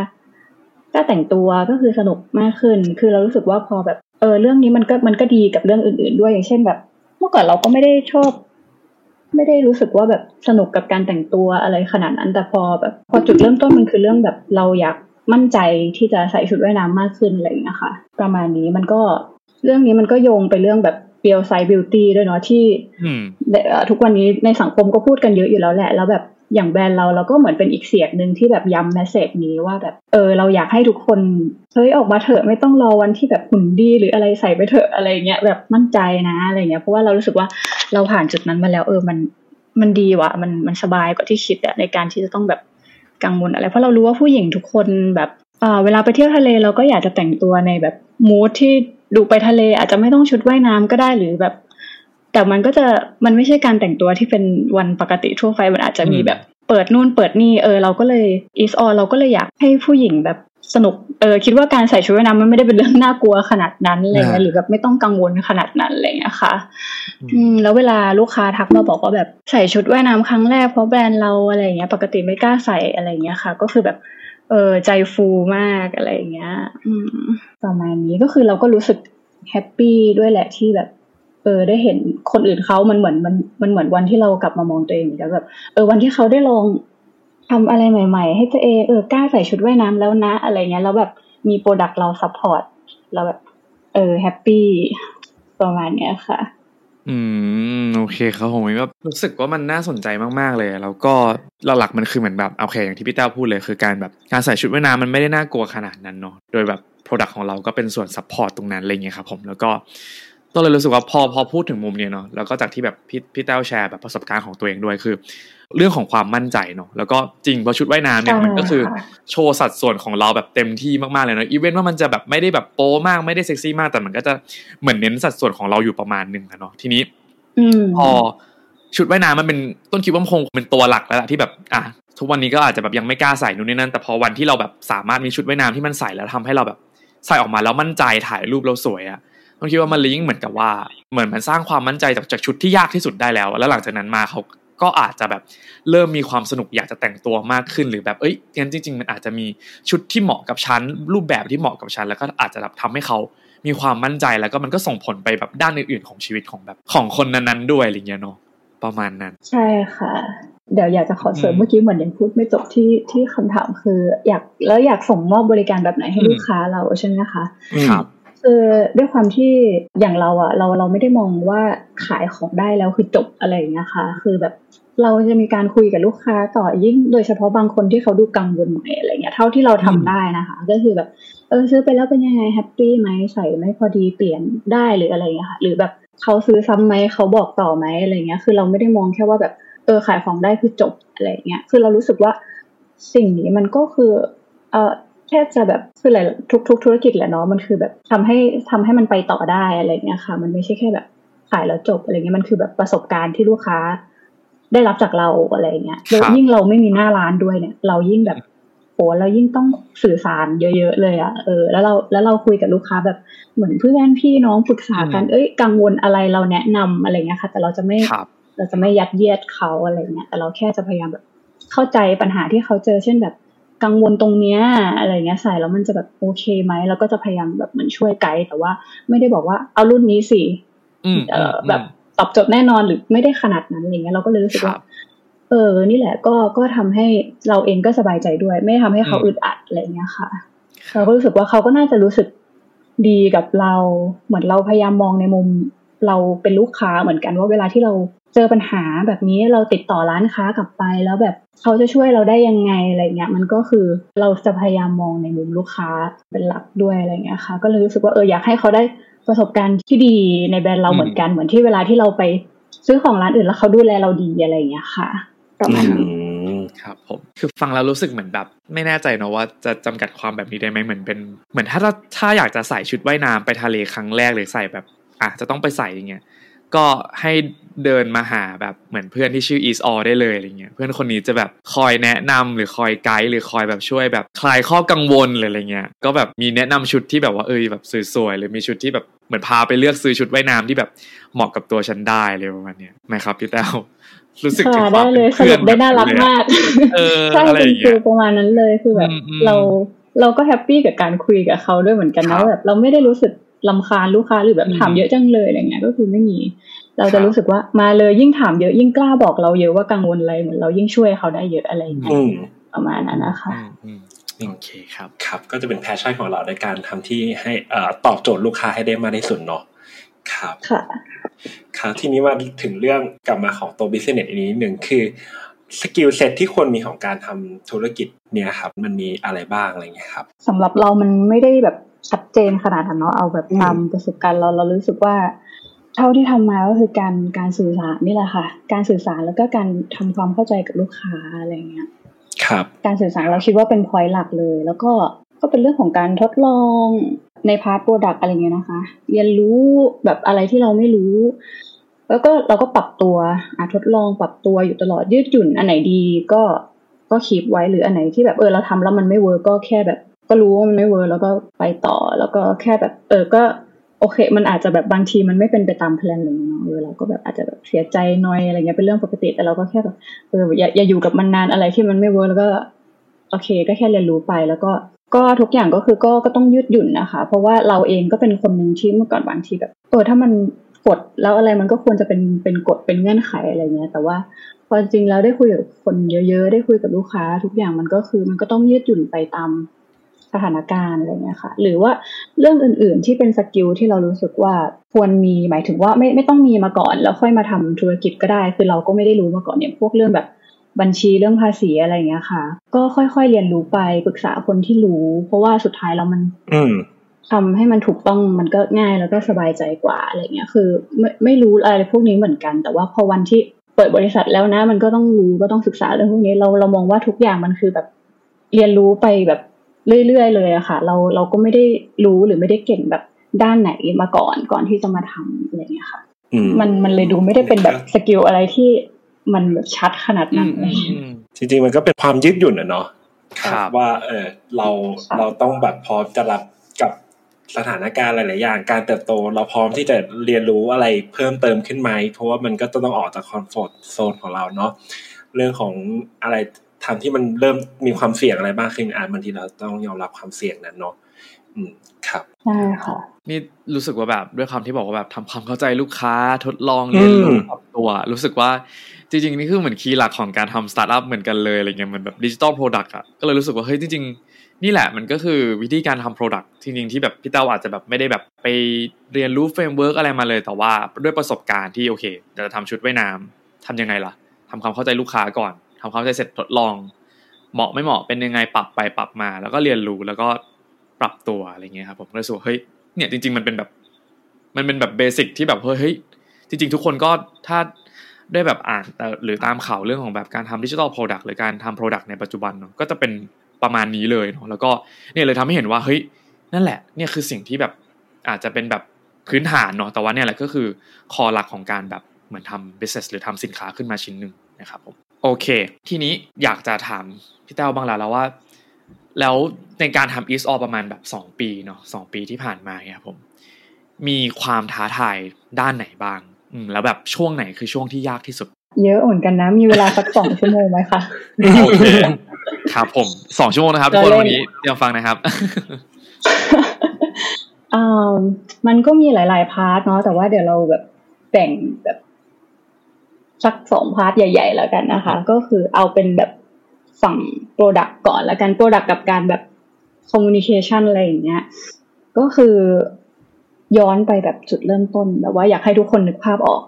กล้าแต่งตัวก็คือสนุกมากขึ้น คือเรารู้สึกว่าพอแบบเออเรื่องนี้มันก็มันก็ดีกับเรื่องอื่น ๆ ด้วยอย่างเช่นแบบ เมื่อก่อนเราก็ไม่ได้ชอบ ไม่ได้รู้สึกว่าแบบสนุกกับการแต่งตัวอะไรขนาดนั้น แต่พอแบบ พอจุดเริ่มต้นมันคือเรื่องแบบเราอยาก มั่นใจที่จะใส่ชุดว่ายน้ำมากขึ้นอะไรอย่างเงี้ยค่ะ ประมาณนี้มันก็เรื่องนี้มันก็โยงไปเรื่องแบบเปียวไซบิวตี้ด้วยเนาะที่ทุกวันนี้ในสังคมก็พูดกันเยอะอยู่แล้วแหละ แล้วแบบอย่างแบรนด์เราเราก็เหมือนเป็นอีกเสียงหนึ่งที่แบบย้ำแมสเซจนี้ว่าแบบเออเราอยากให้ทุกคนเฮ้ยออกมาเถอะไม่ต้องรอวันที่แบบหุ่นดี หรืออะไรใส่ไปเถอะอะไรเงี้ยแบบมั่นใจนะอะไรเงี้ยเพราะว่าเรารู้สึกว่าเราผ่านจุดนั้นมาแล้ว เออมันมันดีว่ะมันมันสบายกว่าที่คิดอะในการที่จะต้องแบบ กังวลอะไร เพราะเรารู้ว่าผู้หญิงทุกคนแบบอ่าเวลาไปเที่ยวทะเลเราก็อยากจะแต่งตัวในแบบมูทที่ดูไปทะเลอาจจะไม่ต้องชุดว่ายน้ำก็ได้หรือแบบ แต่มันก็จะมันไม่ใช่การแต่งตัวที่เป็นวันปกติทั่วไปมันอาจจะมีแบบเปิดนู่นเปิดนี่เออเราก็เลยอีสออเราก็เลยอยากให้ผู้หญิงแบบ สนุกเออคิดว่าการใส่ชุดว่ายน้ำมันไม่ได้เป็นเรื่องน่ากลัวขนาดนั้นอะไรเงี้ยหรือแบบไม่ต้องกังวลขนาดนั้นอะไรเงี้ยค่ะ อืม แล้วเวลาลูกค้าทักมาบอกว่าแบบใส่ชุดว่ายน้ำครั้งแรกเพราะแบรนด์เราอะไรเงี้ย ปกติไม่กล้าใส่อะไรเงี้ยค่ะ ก็คือแบบเเออใจฟูมากอะไรอย่างเงี้ย อืม ประมาณนี้ก็คือเราก็รู้สึก happy ด้วยแหละที่แบบเออได้เห็นคนอื่นเขามันเหมือนมันมันเหมือนวันที่เรากลับมามองตัวเองแล้วแบบ เออวันที่เขาได้ลอง ทำอะไรใหม่ ๆ ให้ตัวเองเออกล้าใส่ชุดว่ายน้ำแล้วนะอะไรเงี้ยแล้วแบบมี product เรา support เราแบบ เออ happy ประมาณเนี้ยค่ะ อืมโอเคครับผมก็รู้สึกว่ามันน่าสนใจมากๆเลย แล้วก็หลักๆมันคือเหมือนแบบโอเคอย่างที่พี่เต้าพูดเลยคือการแบบการใส่ชุดว่ายน้ำมันไม่ได้น่ากลัวขนาดนั้นเนาะโดยแบบ product ของเราก็เป็นส่วน support ตรงนั้นอะไรเงี้ยครับผมแล้วก็ก็เลยรู้สึกว่าพอพอพูดถึงมุมเนี้ยเนาะแล้วก็จากที่แบบพี่พี่เต้าแชร์แบบประสบการณ์ของตัวเองด้วยคือ เรื่องของความมั่นใจเนาะแล้วก็จริงเพราะชุดว่ายน้ำเนี่ยมันก็คือโชว์สัดส่วนของเราแบบเต็มที่มากๆเลยเนาะอีเวนต์ว่ามันจะแบบไม่ได้แบบโป๊มากไม่ได้เซ็กซี่มากแต่มันก็จะเหมือนเน้นสัดส่วนของเราอยู่ประมาณหนึ่งนะเนาะทีนี้อืมพอชุดว่ายน้ำมันเป็นต้นคิดว่ามันคงเป็นตัวหลักแล้วล่ะที่แบบอะทุกวันนี้ก็อาจจะแบบยังไม่กล้าใส่นู่นนี่นั่นแต่พอวันที่เราแบบสามารถมีชุดว่ายน้ำที่มันใส่แล้วทำให้เราแบบใส่ออกมาแล้วมั่นใจถ่ายรูปเราสวยอะต้นคิดว่ามันลิงก์เหมือนกับว่าเหมือนมันสร้างความมั่นใจจากจากชุดที่ยากที่สุดได้แล้ว แล้วหลังจากนั้นมาเขา ก็อาจจะแบบเริ่มมีความสนุกอยากจะแต่งตัวมากขึ้น หรือแบบเอ้ยงั้นจริง ๆ มันอาจจะมีชุดที่เหมาะกับฉันรูปแบบที่เหมาะกับฉันแล้วก็อาจจะแบบทำให้เขามีความมั่นใจแล้วก็มันก็ส่งผลไปแบบด้านอื่นๆของชีวิตของแบบของคนนั้นๆด้วยอะไรเงี้ยเนาะประมาณนั้น ใช่ค่ะ เดี๋ยวอยากจะขอเสริมอืมเมื่อกี้เหมือนยังพูดไม่จบที่ที่คำถามคือ อยากแล้วอยากส่งมอบบริการแบบไหนให้อืมลูกค้าเราใช่ไหมคะครับ คือด้วยความที่อย่างเราอะเราเราไม่ได้มองว่าขายของได้แล้วคือจบอะไรอย่างเงี้ยค่ะ คือแบบเราจะมีการคุยกับลูกค้าต่อยิ่งโดยเฉพาะบางคนที่เขาดูกังวลหน่อยอะไรเงี้ยเท่าที่เราทำอืมได้นะคะ ก็คือแบบเออซื้อไปแล้วเป็นยังไงแฮปปี้ไหมใส่ไม่พอดีเปลี่ยนได้หรืออะไรเงี้ยค่ะ หรือแบบเขาซื้อซ้ำไหมเขาบอกต่อไหมอะไรเงี้ย คือเราไม่ได้มองแค่ว่าแบบเออขายของได้คือจบอะไรเงี้ยคือเรารู้สึกว่าสิ่งนี้มันก็คือเออ แค่จะแบบคือหลายทุกทุกธุรกิจแหละเนาะมันคือแบบทำให้ทำให้มันไปต่อได้อะไรเงี้ยค่ะ มันไม่ใช่แค่แบบขายแล้วจบอะไรเงี้ยมันคือแบบประสบการณ์ที่ลูกค้า ได้รับจากเราอะไรเงี้ยครับแล้วยิ่งเราไม่มีหน้าร้านด้วยเนี่ย เรายิ่งแบบโหเรายิ่งต้องสื่อสารเยอะ ๆ เลยอะเออแล้วเราแล้วเราคุยกับลูกค้าแบบเหมือนเพื่อนพี่น้องปรึกษากันเอ้ยกังวลอะไรเราแนะนำอะไรเงี้ยค่ะ แต่เราจะไม่ครับเราจะไม่ยัดเยียดเขาอะไรเงี้ยแต่เราแค่จะพยายามแบบเข้าใจปัญหาที่เขาเจอเช่นแบบ กังวลตรงเนี้ยอะไรเงี้ยใส่แล้วมันจะแบบโอเคไหมแล้วก็จะพยายามแบบเหมือนช่วยไกด์แต่ว่าไม่ได้บอกว่าเอารุ่นนี้สิอืมเออแบบตอบโจทย์แน่นอนหรือไม่ได้ขนาดนั้นอะไรเงี้ยเราก็เลยรู้สึกครัว่าบเออ นี่แหละก็ก็ทำให้เราเองก็สบายใจด้วย ไม่ทำให้เขาอืมอึดอัดอะไรเงี้ยค่ะ เราก็รู้สึกว่าเขาก็น่าจะรู้สึกดีกับเรา เหมือนเราพยายามมองในมุม เราเป็นลูกค้าเหมือนกันว่าเวลาที่เราเจอปัญหาแบบนี้เราติดต่อร้านค้ากลับไปแล้วแบบเขาจะช่วยเราได้ยังไงอะไรเงี้ยมันก็คือเราจะพยายามมองในมุมลูกค้าเป็นหลักด้วยอะไรเงี้ยค่ะ ก็เลยรู้สึกว่าเอออยากให้เขาได้ประสบการณ์ที่ดีในแบรนด์เราอืมเหมือนกันเหมือนที่เวลาที่เราไปซื้อของร้านอื่นแล้วเขาดูแลเราดีอะไรเงี้ยค่ะประมาณนั้นอืมครับผมคือฟังแล้วรู้สึกเหมือนแบบ ไม่แน่ใจเนอะว่าจะจำกัดความแบบนี้ได้ไหมเหมือนเป็น เหมือนถ้าถ้าถ้าอยากจะใส่ชุดว่ายน้ำไปทะเลครั้งแรกหรือใส่แบบ อะจะต้องไปใส่อย่างเงี้ยก็ให้เดินมาหาแบบเหมือนเพื่อนที่ชื่อ East All ได้เลยอะไรเงี้ยเพื่อนคนนี้จะแบบคอยแนะนำหรือคอยไกด์หรือคอยแบบช่วยแบบคลายข้อกังวลหรืออะไรเงี้ยก็แบบมีแนะนำชุดที่แบบว่าเออแบบสวยๆหรือมีชุดที่แบบเหมือนพาไปเลือกซื้อชุดว่ายน้ำที่แบบเหมาะกับตัวฉันได้เลยประมาณเนี้ยไหมครับพี่แต้วรู้สึกถึงค่ะควาได้มเลเป็ยนสเพื่รุอนปได้น่ารักแบบมากเออใช่อะไรเป็อนย่างฟิเงี้ลยประมาณนั้นเลยคือแบบอืมอืมเราเราก็แฮปปี้กับการคุยกับเขาด้วยเหมือนกันครันะบแบบเราไม่ได้รู้สึก ลำคาญลูกค้าหรือแบบอืมถามเยอะจังเลยอะไรเงี้ยก็คือไม่มี เราครัจะบรู้สึกว่ามาเลยยิ่งถามเยอะยิ่งกล้าบอกเราเยอะว่ากังวลอะไรเหมือนเรายิ่งช่วยเขาได้เยอะอะไรเงี้ยอืมประมาณนั้นนะคะอืมอืมโอเคครับครับ ก็จะเป็น passion ของเราในการทำที่ให้เอ่อตอบโจทย์ลูกค้าให้ได้มากที่สุดเนาะครับค่ะครับทีนี้มาถึงเรื่องกลับมาของตัว business อันนี้หนึ่งคือ skill set ที่ควรมีของการทำธุรกิจเนี่ยครับ มันมีอะไรบ้างอะไรเงี้ยครับสำหรับเรามันไม่ได้แบบ ชัดเจนขนาดนั้นเนาะเอาแบบอืมตามประสบการณ์เราเรารู้สึกว่า เท่าที่ทำมาก็คือการการสื่อสารนี่แหละค่ะ การสื่อสารแล้วก็การทำความเข้าใจกับลูกค้าอะไรเงี้ยครับการสื่อสารเราคิดว่าเป็น point หลักเลย แล้วก็ก็เป็นเรื่องของการทดลองใน part product อะไรเงี้ยนะคะ เรียนรู้แบบอะไรที่เราไม่รู้ แล้วก็เราก็ปรับตัวอะทดลองปรับตัวอยู่ตลอดยืดหยุ่นอันไหนดีก็ก็ keep ไว้หรืออันไหนที่แบบเออเราทำแล้วมันไม่ work ก็แค่แบบ ก็รู้ว่ามันไม่ work แล้วก็ไปต่อ แล้วก็แค่แบบ เออก็โอเค มันอาจจะแบบบางทีมันไม่เป็นไปตาม plan เลยเนาะเออเราก็แบบอาจจะแบบเสียใจน้อยอะไรเงี้ยเป็นเรื่องปกติ แต่เราก็แค่แบบเอออย่าอย่าอยู่กับมันนานอะไรที่มันไม่ work แล้วก็ โอเค ก็แค่เรียนรู้ไปแล้วก็ก็ทุกอย่างก็คือก็ก็ต้องยืดหยุ่นนะคะ เพราะว่าเราเองก็เป็นคนหนึ่งที่เมื่อก่อนบางทีแบบเออถ้ามันกฎแล้วอะไรมันก็ควรจะเป็นเป็นกฎเป็นเงื่อนไขอะไรเงี้ย แต่ว่าพอจริงแล้วได้คุยกับคนเยอะ ๆ ได้คุยกับลูกค้า ทุกอย่างมันก็คือมันก็ต้องยืดหยุ่นไปตาม สถานการณ์อะไรเงี้ยค่ะ หรือว่าเรื่องอื่นๆที่เป็น skill ที่เรารู้สึกว่าควรมีหมายถึงว่าไม่ไม่ต้องมีมาก่อน แล้วค่อยมาทำธุรกิจก็ได้ คือเราก็ไม่ได้รู้มาก่อนเนี่ยพวกเรื่องแบบบัญชีเรื่องภาษีอะไรเงี้ยค่ะ ก็ค่อยๆเรียนรู้ไปปรึกษาคนที่รู้ เพราะว่าสุดท้ายแล้วมัน อืมทำให้มันถูกต้องมันก็ง่ายแล้วก็สบายใจกว่าอะไรเงี้ย คือไม่ไม่รู้อะไรพวกนี้เหมือนกัน แต่ว่าพอวันที่เปิดบริษัทแล้วนะ มันก็ต้องรู้ก็ต้องศึกษาเรื่องพวกนี้เราเรามองว่าทุกอย่างมันคือแบบเรียนรู้ไปแบบ เรื่อยๆเลยอะค่ะ เราเราก็ไม่ได้รู้หรือไม่ได้เก่งแบบด้านไหนมาก่อนก่อนที่จะมาทำอะไรเงี้ยค่ะอืมมันมันเลยดูไม่ได้เป็นแบบ skill อะไรที่มันแบบชัดขนาดอืนั้นมอะไรอืมเงี้ยอืมจริงๆมันก็เป็นความยืดหยุ่นอะเนาะครับว่าเออเราค่ะเราต้องแบบพร้อมจะรับกับสถานการณ์หลายๆอย่าง การเติบโตเราพร้อมที่จะเรียนรู้อะไรเพิ่มเติมขึ้นไหมเพราะว่ามันก็ต้องออกจาก comfort zone ของเราเนาะเรื่องของอะไร ทำที่มันเริ่มมีความเสี่ยงอะไรบ้างขึ้นอะบางทีเราต้องยอมรับความเสี่ยงนั้นเนาะอืมครับใช่ค่ะนี่รู้สึกว่าแบบด้วยความที่บอกว่าแบบทำความเข้าใจลูกค้าทดลองเรียนรู้อืมปรับตัว รู้สึกว่าจริงๆนี่คือเหมือน key หลักของการทำสตาร์ทอัพเหมือนกันเลยอะไรเงี้ยเหมือนแบบ digital product อะก็เลยรู้สึกว่าเฮ้ยจริงๆ นี่แหละมันก็คือวิธีการทำ product จริงๆที่แบบพี่เต้าอาจจะแบบไม่ได้แบบไปเรียนรู้ framework อะไรมาเลยแต่ว่าด้วยประสบการณ์ที่โอเคจะทำชุดว่ายน้ำทำยังไงล่ะทำความเข้าใจลูกค้าก่อน ทำความเข้าใจเสร็จทดลอง เหมาะไม่เหมาะเป็นยังไงปรับไปปรับมา แล้วก็เรียนรู้แล้วก็ปรับตัวอะไรเงี้ยครับผมก็เลยรู้สึกว่าเฮ้ยเนี่ยจริง ๆ มันเป็นแบบ มันเป็นแบบ basic ที่แบบเฮ้ยเฮ้ยจริง ๆ ทุกคนก็ถ้าได้แบบอ่านแต่หรือตามข่าวเรื่องของแบบการทำ digital product หรือการทำ product ในปัจจุบันเนอะก็จะเป็นประมาณนี้เลยเนาะแล้วก็เนี่ยเลยทำให้เห็นว่าเฮ้ยนั่นแหละเนี่ยคือสิ่งที่แบบอาจจะเป็นแบบพื้นฐานเนาะแต่ว่าเนี่ยแหละก็คือคอหลักของการแบบเหมือนทำ business หรือทำสินค้าขึ้นมาชิ้นหนึ่งนะครับผม โอเค ทีนี้อยากจะถามพี่เต้าบ้างแล้วแล้วว่า แล้วในการทำ East All ประมาณแบบสองปีเนาะสองปีที่ผ่านมาเนี่ยครับผม มีความท้าทายด้านไหนบ้าง อืมแล้วแบบช่วงไหนคือช่วงที่ยากที่สุด เยอะเหมือนกันนะ มีเวลาสักสองชั่วโมงไหมคะโอเคครับผมสองชั่วโมงนะครับทุกคนเราเล่นวันนี้เตรียมฟังนะครับอ่ามันก็มีหลาย ๆ part เนาะแต่ว่าเดี๋ยวเราแบบแบ่งแบบ สักสอง part ใหญ่ ๆ แล้วกันนะคะ ก็คือเอาเป็นแบบฝั่ง product ก่อนแล้วกัน product กับการแบบ communication อะไรอย่างเงี้ย ก็คือย้อนไปแบบจุดเริ่มต้นแบบว่าอยากให้ทุกคนนึกภาพออก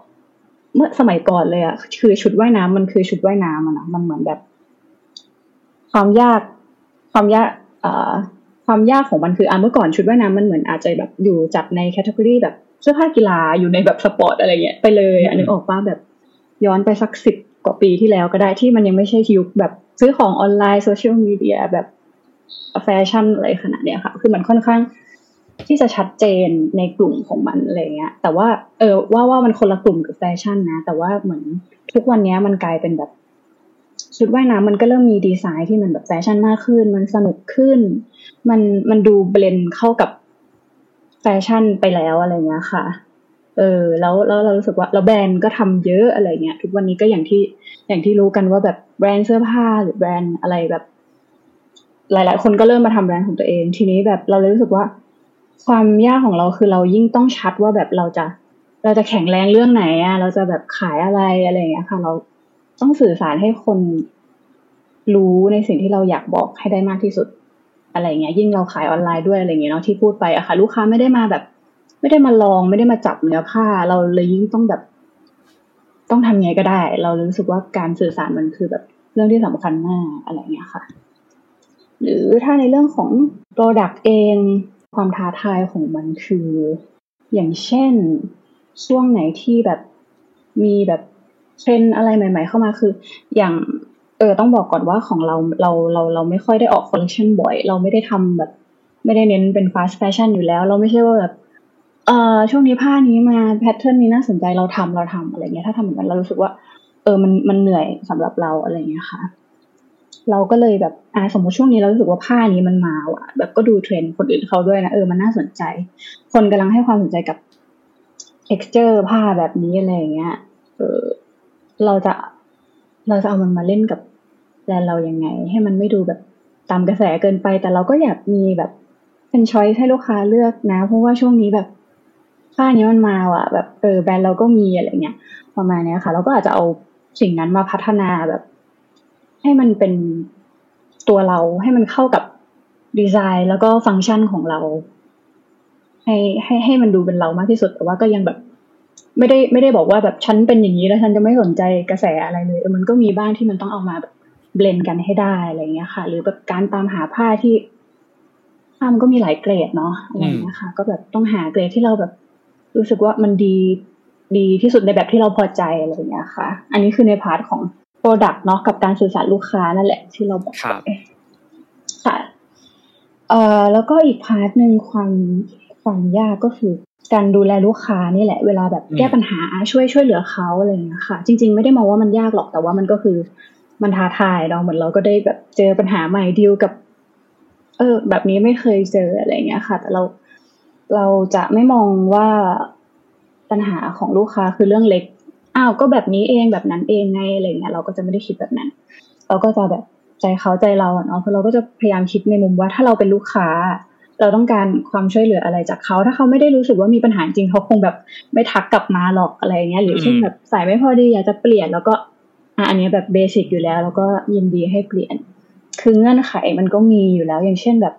เมื่อสมัยก่อนเลยอะคือชุดว่ายน้ำมันคือชุดว่ายน้ำอะนะมันเหมือนแบบ ความยาก ความยากอ่าความยากของมันคืออะเมื่อก่อนชุดว่ายน้ำมันเหมือนอาจจะแบบอยู่จัดใน category แบบเสื้อผ้ากีฬาอยู่ในแบบสปอร์ตอะไรเงี้ยไปเลยอันนึกออกว่าแบบ ย้อนไปสักสิบกว่าปีที่แล้วก็ได้ที่มันยังไม่ใช่ยุคแบบซื้อของออนไลน์โซเชียลมีเดียแบบแฟชั่นอะไรขนาดเนี้ยค่ะ คือมันค่อนข้างที่จะชัดเจนในกลุ่มของมันอะไรเงี้ย แต่ว่าเออว่าว่ามันคนละกลุ่มกับแฟชั่นนะ แต่ว่าเหมือนทุกวันนี้มันกลายเป็นแบบชุดว่ายน้ำมันก็เริ่มมีดีไซน์ที่มันแบบแฟชั่นมากขึ้น มันสนุกขึ้น มันมันดู blend เข้ากับแฟชั่นไปแล้วอะไรเงี้ยค่ะ เออแล้วแล้วเรารู้สึกว่าแล้วแบรนด์ก็ทำเยอะอะไรเงี้ยทุกวันนี้ก็อย่างที่อย่างที่รู้กันว่าแบบแบรนด์เสื้อผ้าหรือแบรนด์อะไรแบบ หลาย ๆ คนก็เริ่มมาทำแบรนด์ของตัวเอง ทีนี้แบบเราเลยรู้สึกว่า ความยากของเราคือเรายิ่งต้องชัดว่าแบบเราจะเราจะแข็งแรงเรื่องไหนอะเราจะแบบขายอะไรอะไรเงี้ยค่ะ เราต้องสื่อสารให้คนรู้ในสิ่งที่เราอยากบอกให้ได้มากที่สุดอะไรเงี้ย ยิ่งเราขายออนไลน์ด้วยอะไรเงี้ยเนาะที่พูดไปอะค่ะ ลูกค้าไม่ได้มาแบบ ไม่ได้มาลองไม่ได้มาจับเนื้อผ้า เราเลยยิ่งต้องแบบ ต้องทำไงก็ได้ เรารู้สึกว่าการสื่อสารมันคือแบบเรื่องที่สำคัญมากอะไรเงี้ยค่ะ หรือถ้าในเรื่องของ Product เองความท้าทายของมันคือ อย่างเช่นช่วงไหนที่แบบมีแบบเทรนด์อะไรใหม่ ๆ เข้ามาคือ อย่างเออต้องบอกก่อนว่าของเราเราเราเราไม่ค่อยได้ออกคอลเลคชันบ่อย เราไม่ได้ทำแบบ ไม่ได้เน้นเป็น fast fashion อยู่แล้ว เราไม่ใช่ว่าแบบ เออช่วงนี้ผ้านี้มา pattern นี้น่าสนใจเราทำเราทำอะไรเงี้ยถ้าทำเหมือนกันเรารู้สึกว่า เออมันมันเหนื่อยสำหรับเราอะไรเงี้ยค่ะ เราก็เลยแบบอ่าสมมติช่วงนี้เรารู้สึกว่าผ้านี้มันมาว่ะ แบบก็ดูเทรนด์คนอื่นเขาด้วยนะเออมันน่าสนใจ คนกำลังให้ความสนใจกับ texture ผ้าแบบนี้อะไรเงี้ย เออเราจะเราจะเอามันมาเล่นกับแบรนด์เรายังไง ให้มันไม่ดูแบบตามกระแสเกินไป แต่เราก็อยากมีแบบเป็นช้อยให้ลูกค้าเลือกนะ เพราะว่าช่วงนี้แบบ ค่านี้มันมาอะ แบบเออแบรนด์เราก็มีอะไรเงี้ยประมาณนี้ค่ะ เราก็อาจจะเอาสิ่งนั้นมาพัฒนาแบบ ให้มันเป็นตัวเราให้มันเข้ากับดีไซน์ แล้วก็ฟังก์ชันของเรา ให้ให้ให้มันดูเป็นเรามากที่สุด แต่ว่าก็ยังแบบ ไม่ได้ไม่ได้บอกว่าแบบฉันเป็นอย่างนี้แล้วฉันจะไม่สนใจกระแสอะไรเลยมันก็มีบ้างที่มันต้องเอามาแบบ blend กันให้ได้อะไรเงี้ยค่ะ หรือแบบการตามหาผ้าที่ผ้ามันก็มีหลายเกรดเนาะอะไรเงี้ยค่ะ ก็แบบต้องหาเกรดที่เราแบบ รู้สึกว่ามันดีดีที่สุดในแบบที่เราพอใจอะไรเงี้ยค่ะ อันนี้คือใน part ของproduct เนาะกับการสื่อสารลูกค้านั่นแหละที่เราบอกไปค่ะเอ่อแล้วก็อีก part หนึ่งความความยากก็คือการดูแลลูกค้านี่แหละ เวลาแบบแก้ปัญหาช่วยช่วยเหลือเขาอะไรเงี้ยค่ะ จริง ๆ ไม่ได้มองว่ามันยากหรอกแต่ว่ามันก็คือมันท้าทายเราเหมือนเราก็ได้แบบเจอปัญหาใหม่ดีลกับ เออ แบบนี้ไม่เคยเจออะไรเงี้ยค่ะ แต่เรา เราจะไม่มองว่าปัญหาของลูกค้าคือเรื่องเล็ก อ้าวก็แบบนี้เองแบบนั้นเองไงอะไรเงี้ยเราก็จะไม่ได้คิดแบบนั้น เราก็จะแบบใจเขาใจเราเนาะเพราะเราก็จะพยายามคิดในมุมว่าถ้าเราเป็นลูกค้า เราต้องการความช่วยเหลืออะไรจากเขา ถ้าเขาไม่ได้รู้สึกว่ามีปัญหาจริงเขาคงแบบไม่ทักกลับมาหรอกอะไรเงี้ยหรือเช่นแบบใส่ไม่พอดีอยากจะเปลี่ยนแล้วก็อันนี้แบบเบสิกอยู่แล้ว แล้วก็ยินดีให้เปลี่ยน คือเงื่อนไขมันก็มีอยู่แล้วอย่างเช่นแบบ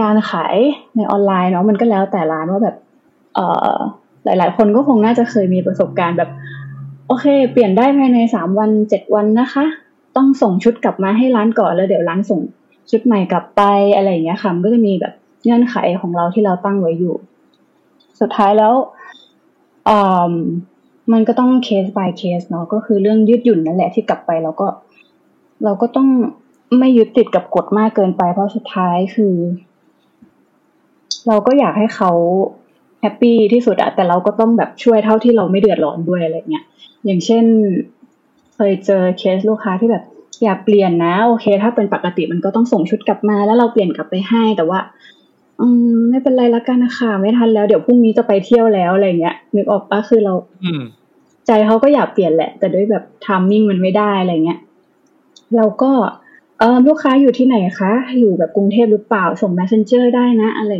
การขายในออนไลน์เนาะมันก็แล้วแต่ร้านว่าแบบ เอ่อ หลาย ๆ คนก็คงน่าจะเคยมีประสบการณ์แบบ โอเค เปลี่ยนได้ภายในสามวันเจ็ดวันนะคะ ต้องส่งชุดกลับมาให้ร้านก่อนแล้วเดี๋ยวร้านส่งชุดใหม่กลับไปอะไรอย่างเงี้ยค่ะมันก็จะมีแบบเงื่อนไขของเราที่เราตั้งไว้อยู่ สุดท้ายแล้วอ่ามันก็ต้องเคส by เคสเนาะก็คือเรื่องยืดหยุ่นนั่นแหละที่กลับไปเราก็ เราก็ต้องไม่ยึดติดกับกฎมากเกินไป เพราะสุดท้ายคือ เราก็อยากให้เขาแฮปปี้ที่สุดอะแต่เราก็ต้องแบบช่วยเท่าที่เราไม่เดือดร้อนด้วยอะไรเงี้ยอย่างเช่น เคยเจอเคสลูกค้าที่แบบอยากเปลี่ยนนะ โอเค ถ้าเป็นปกติมันก็ต้องส่งชุดกลับมา แล้วเราเปลี่ยนกลับไปให้ แต่ว่า อืม ไม่เป็นไรละกันนะคะไม่ทันแล้วเดี๋ยวพรุ่งนี้จะไปเที่ยวแล้วอะไรเงี้ยนึกออกปะคือเราอืใจเขาก็อยากเปลี่ยนแหละ แต่ด้วยแบบ timing มันไม่ได้อะไรเงี้ยเราก็ เออลูกค้าอยู่ที่ไหนคะ อยู่แบบกรุงเทพหรือเปล่า ส่ง messenger ได้นะ อะไร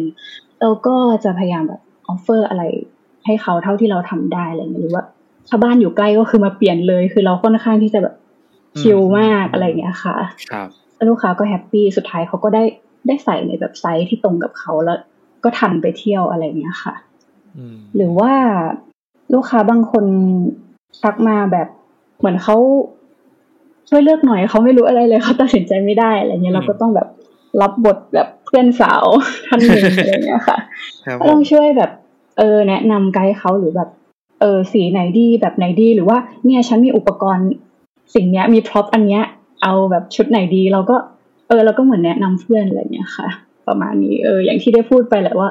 เราก็จะพยายามแบบ offer อะไรให้เขาเท่าที่เราทำได้อะไรเงี้ยหรือว่าถ้าบ้านอยู่ใกล้ก็คือมาเปลี่ยนเลย คือเราค่อนข้างที่จะแบบ chill มากอะไรเงี้ยค่ะ ครับลูกค้าก็ happy สุดท้ายเขาก็ได้ได้ใส่ในแบบไซส์ที่ตรงกับเขาแล้ว ก็ทันไปเที่ยวอะไรเงี้ยค่ะหรือว่าลูกค้าบางคนทักมาแบบเหมือนเขา ช่วยเลือกหน่อยเขาไม่รู้อะไรเลยเขาตัดสินใจไม่ได้อะไรเงี้ยเราก็ต้องแบบรับบทแบบเพื่อนสาวท่านหนึ่งอะไรเงี้ยค่ะต้องช่วยแบบ เออแนะนำไกด์เขาหรือแบบเออสีไหนดีแบบไหนดีหรือว่าเนี่ยฉันมีอุปกรณ์สิ่งเนี้ยมีพร็อพอันเนี้ย เอาแบบชุดไหนดี เราก็เออเราก็เหมือนแนะนำเพื่อนอะไรเงี้ยค่ะ ประมาณนี้เอออย่างที่ได้พูดไปแหละว่า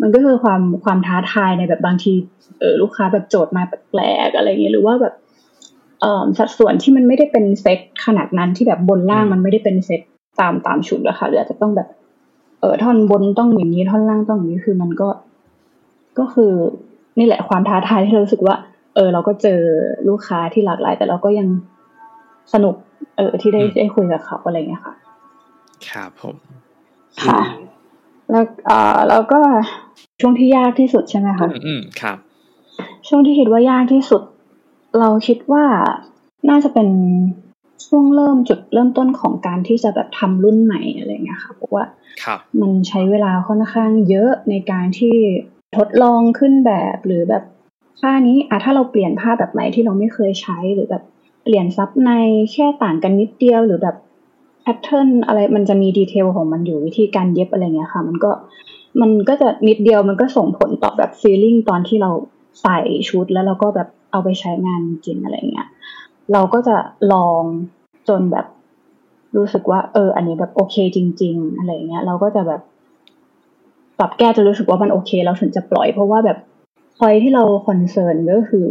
มันก็คือความความท้าทายในแบบบางทีเออลูกค้าแบบโจทย์มาแปลกๆอะไรเงี้ยหรือว่าแบบเอ่อ สัดส่วนที่มันไม่ได้เป็นเซตขนาดนั้นที่แบบบนล่างมันไม่ได้เป็นเซตตามตามชุดอะค่ะหรืออาจจะต้องแบบ เออท่อนบนต้องอย่างนี้ท่อนล่างต้องอย่างนี้คือมันก็ ก็คือนี่แหละความท้าทายที่เราสึกว่า เออ เราก็เจอลูกค้าที่หลากหลาย แต่เราก็ยังสนุก เออ ที่ได้ได้คุยกับเขาอะไรเงี้ยค่ะครับผมค่ะ แล้วเอ่อแล้วก็ช่วงที่ยากที่สุดใช่ไหมคะอืมครับ ช่วงที่คิดว่ายากที่สุด เราคิดว่าน่าจะเป็นช่วงเริ่มจุดเริ่มต้นของการที่จะแบบทำรุ่นใหม่อะไรเงี้ยค่ะเพราะว่ามันใช้เวลาค่อนข้างเยอะในการที่ทดลองขึ้นแบบหรือแบบผ้านี้อะถ้าเราเปลี่ยนผ้าแบบไหนที่เราไม่เคยใช้หรือแบบเปลี่ยนซับในแค่ต่างกันนิดเดียวหรือแบบแพทเทิร์นอะไรมันจะมีดีเทลของมันอยู่วิธีการเย็บอะไรเงี้ยค่ะ มันก็มันก็จะนิดเดียวมันก็ส่งผลต่อแบบฟีลลิ่งตอนที่เราใส่ชุดแล้วเราก็แบบ เอาไปใช้งานจริงอะไรเงี้ยเราก็จะลองจนแบบรู้สึกว่า เออ อันนี้แบบโอเคจริง ๆ อะไรเงี้ย เราก็จะแบบปรับแก้จะรู้สึกว่ามันโอเค เราถึงจะปล่อยเพราะว่าแบบพอยที่เรา concern ก็คือ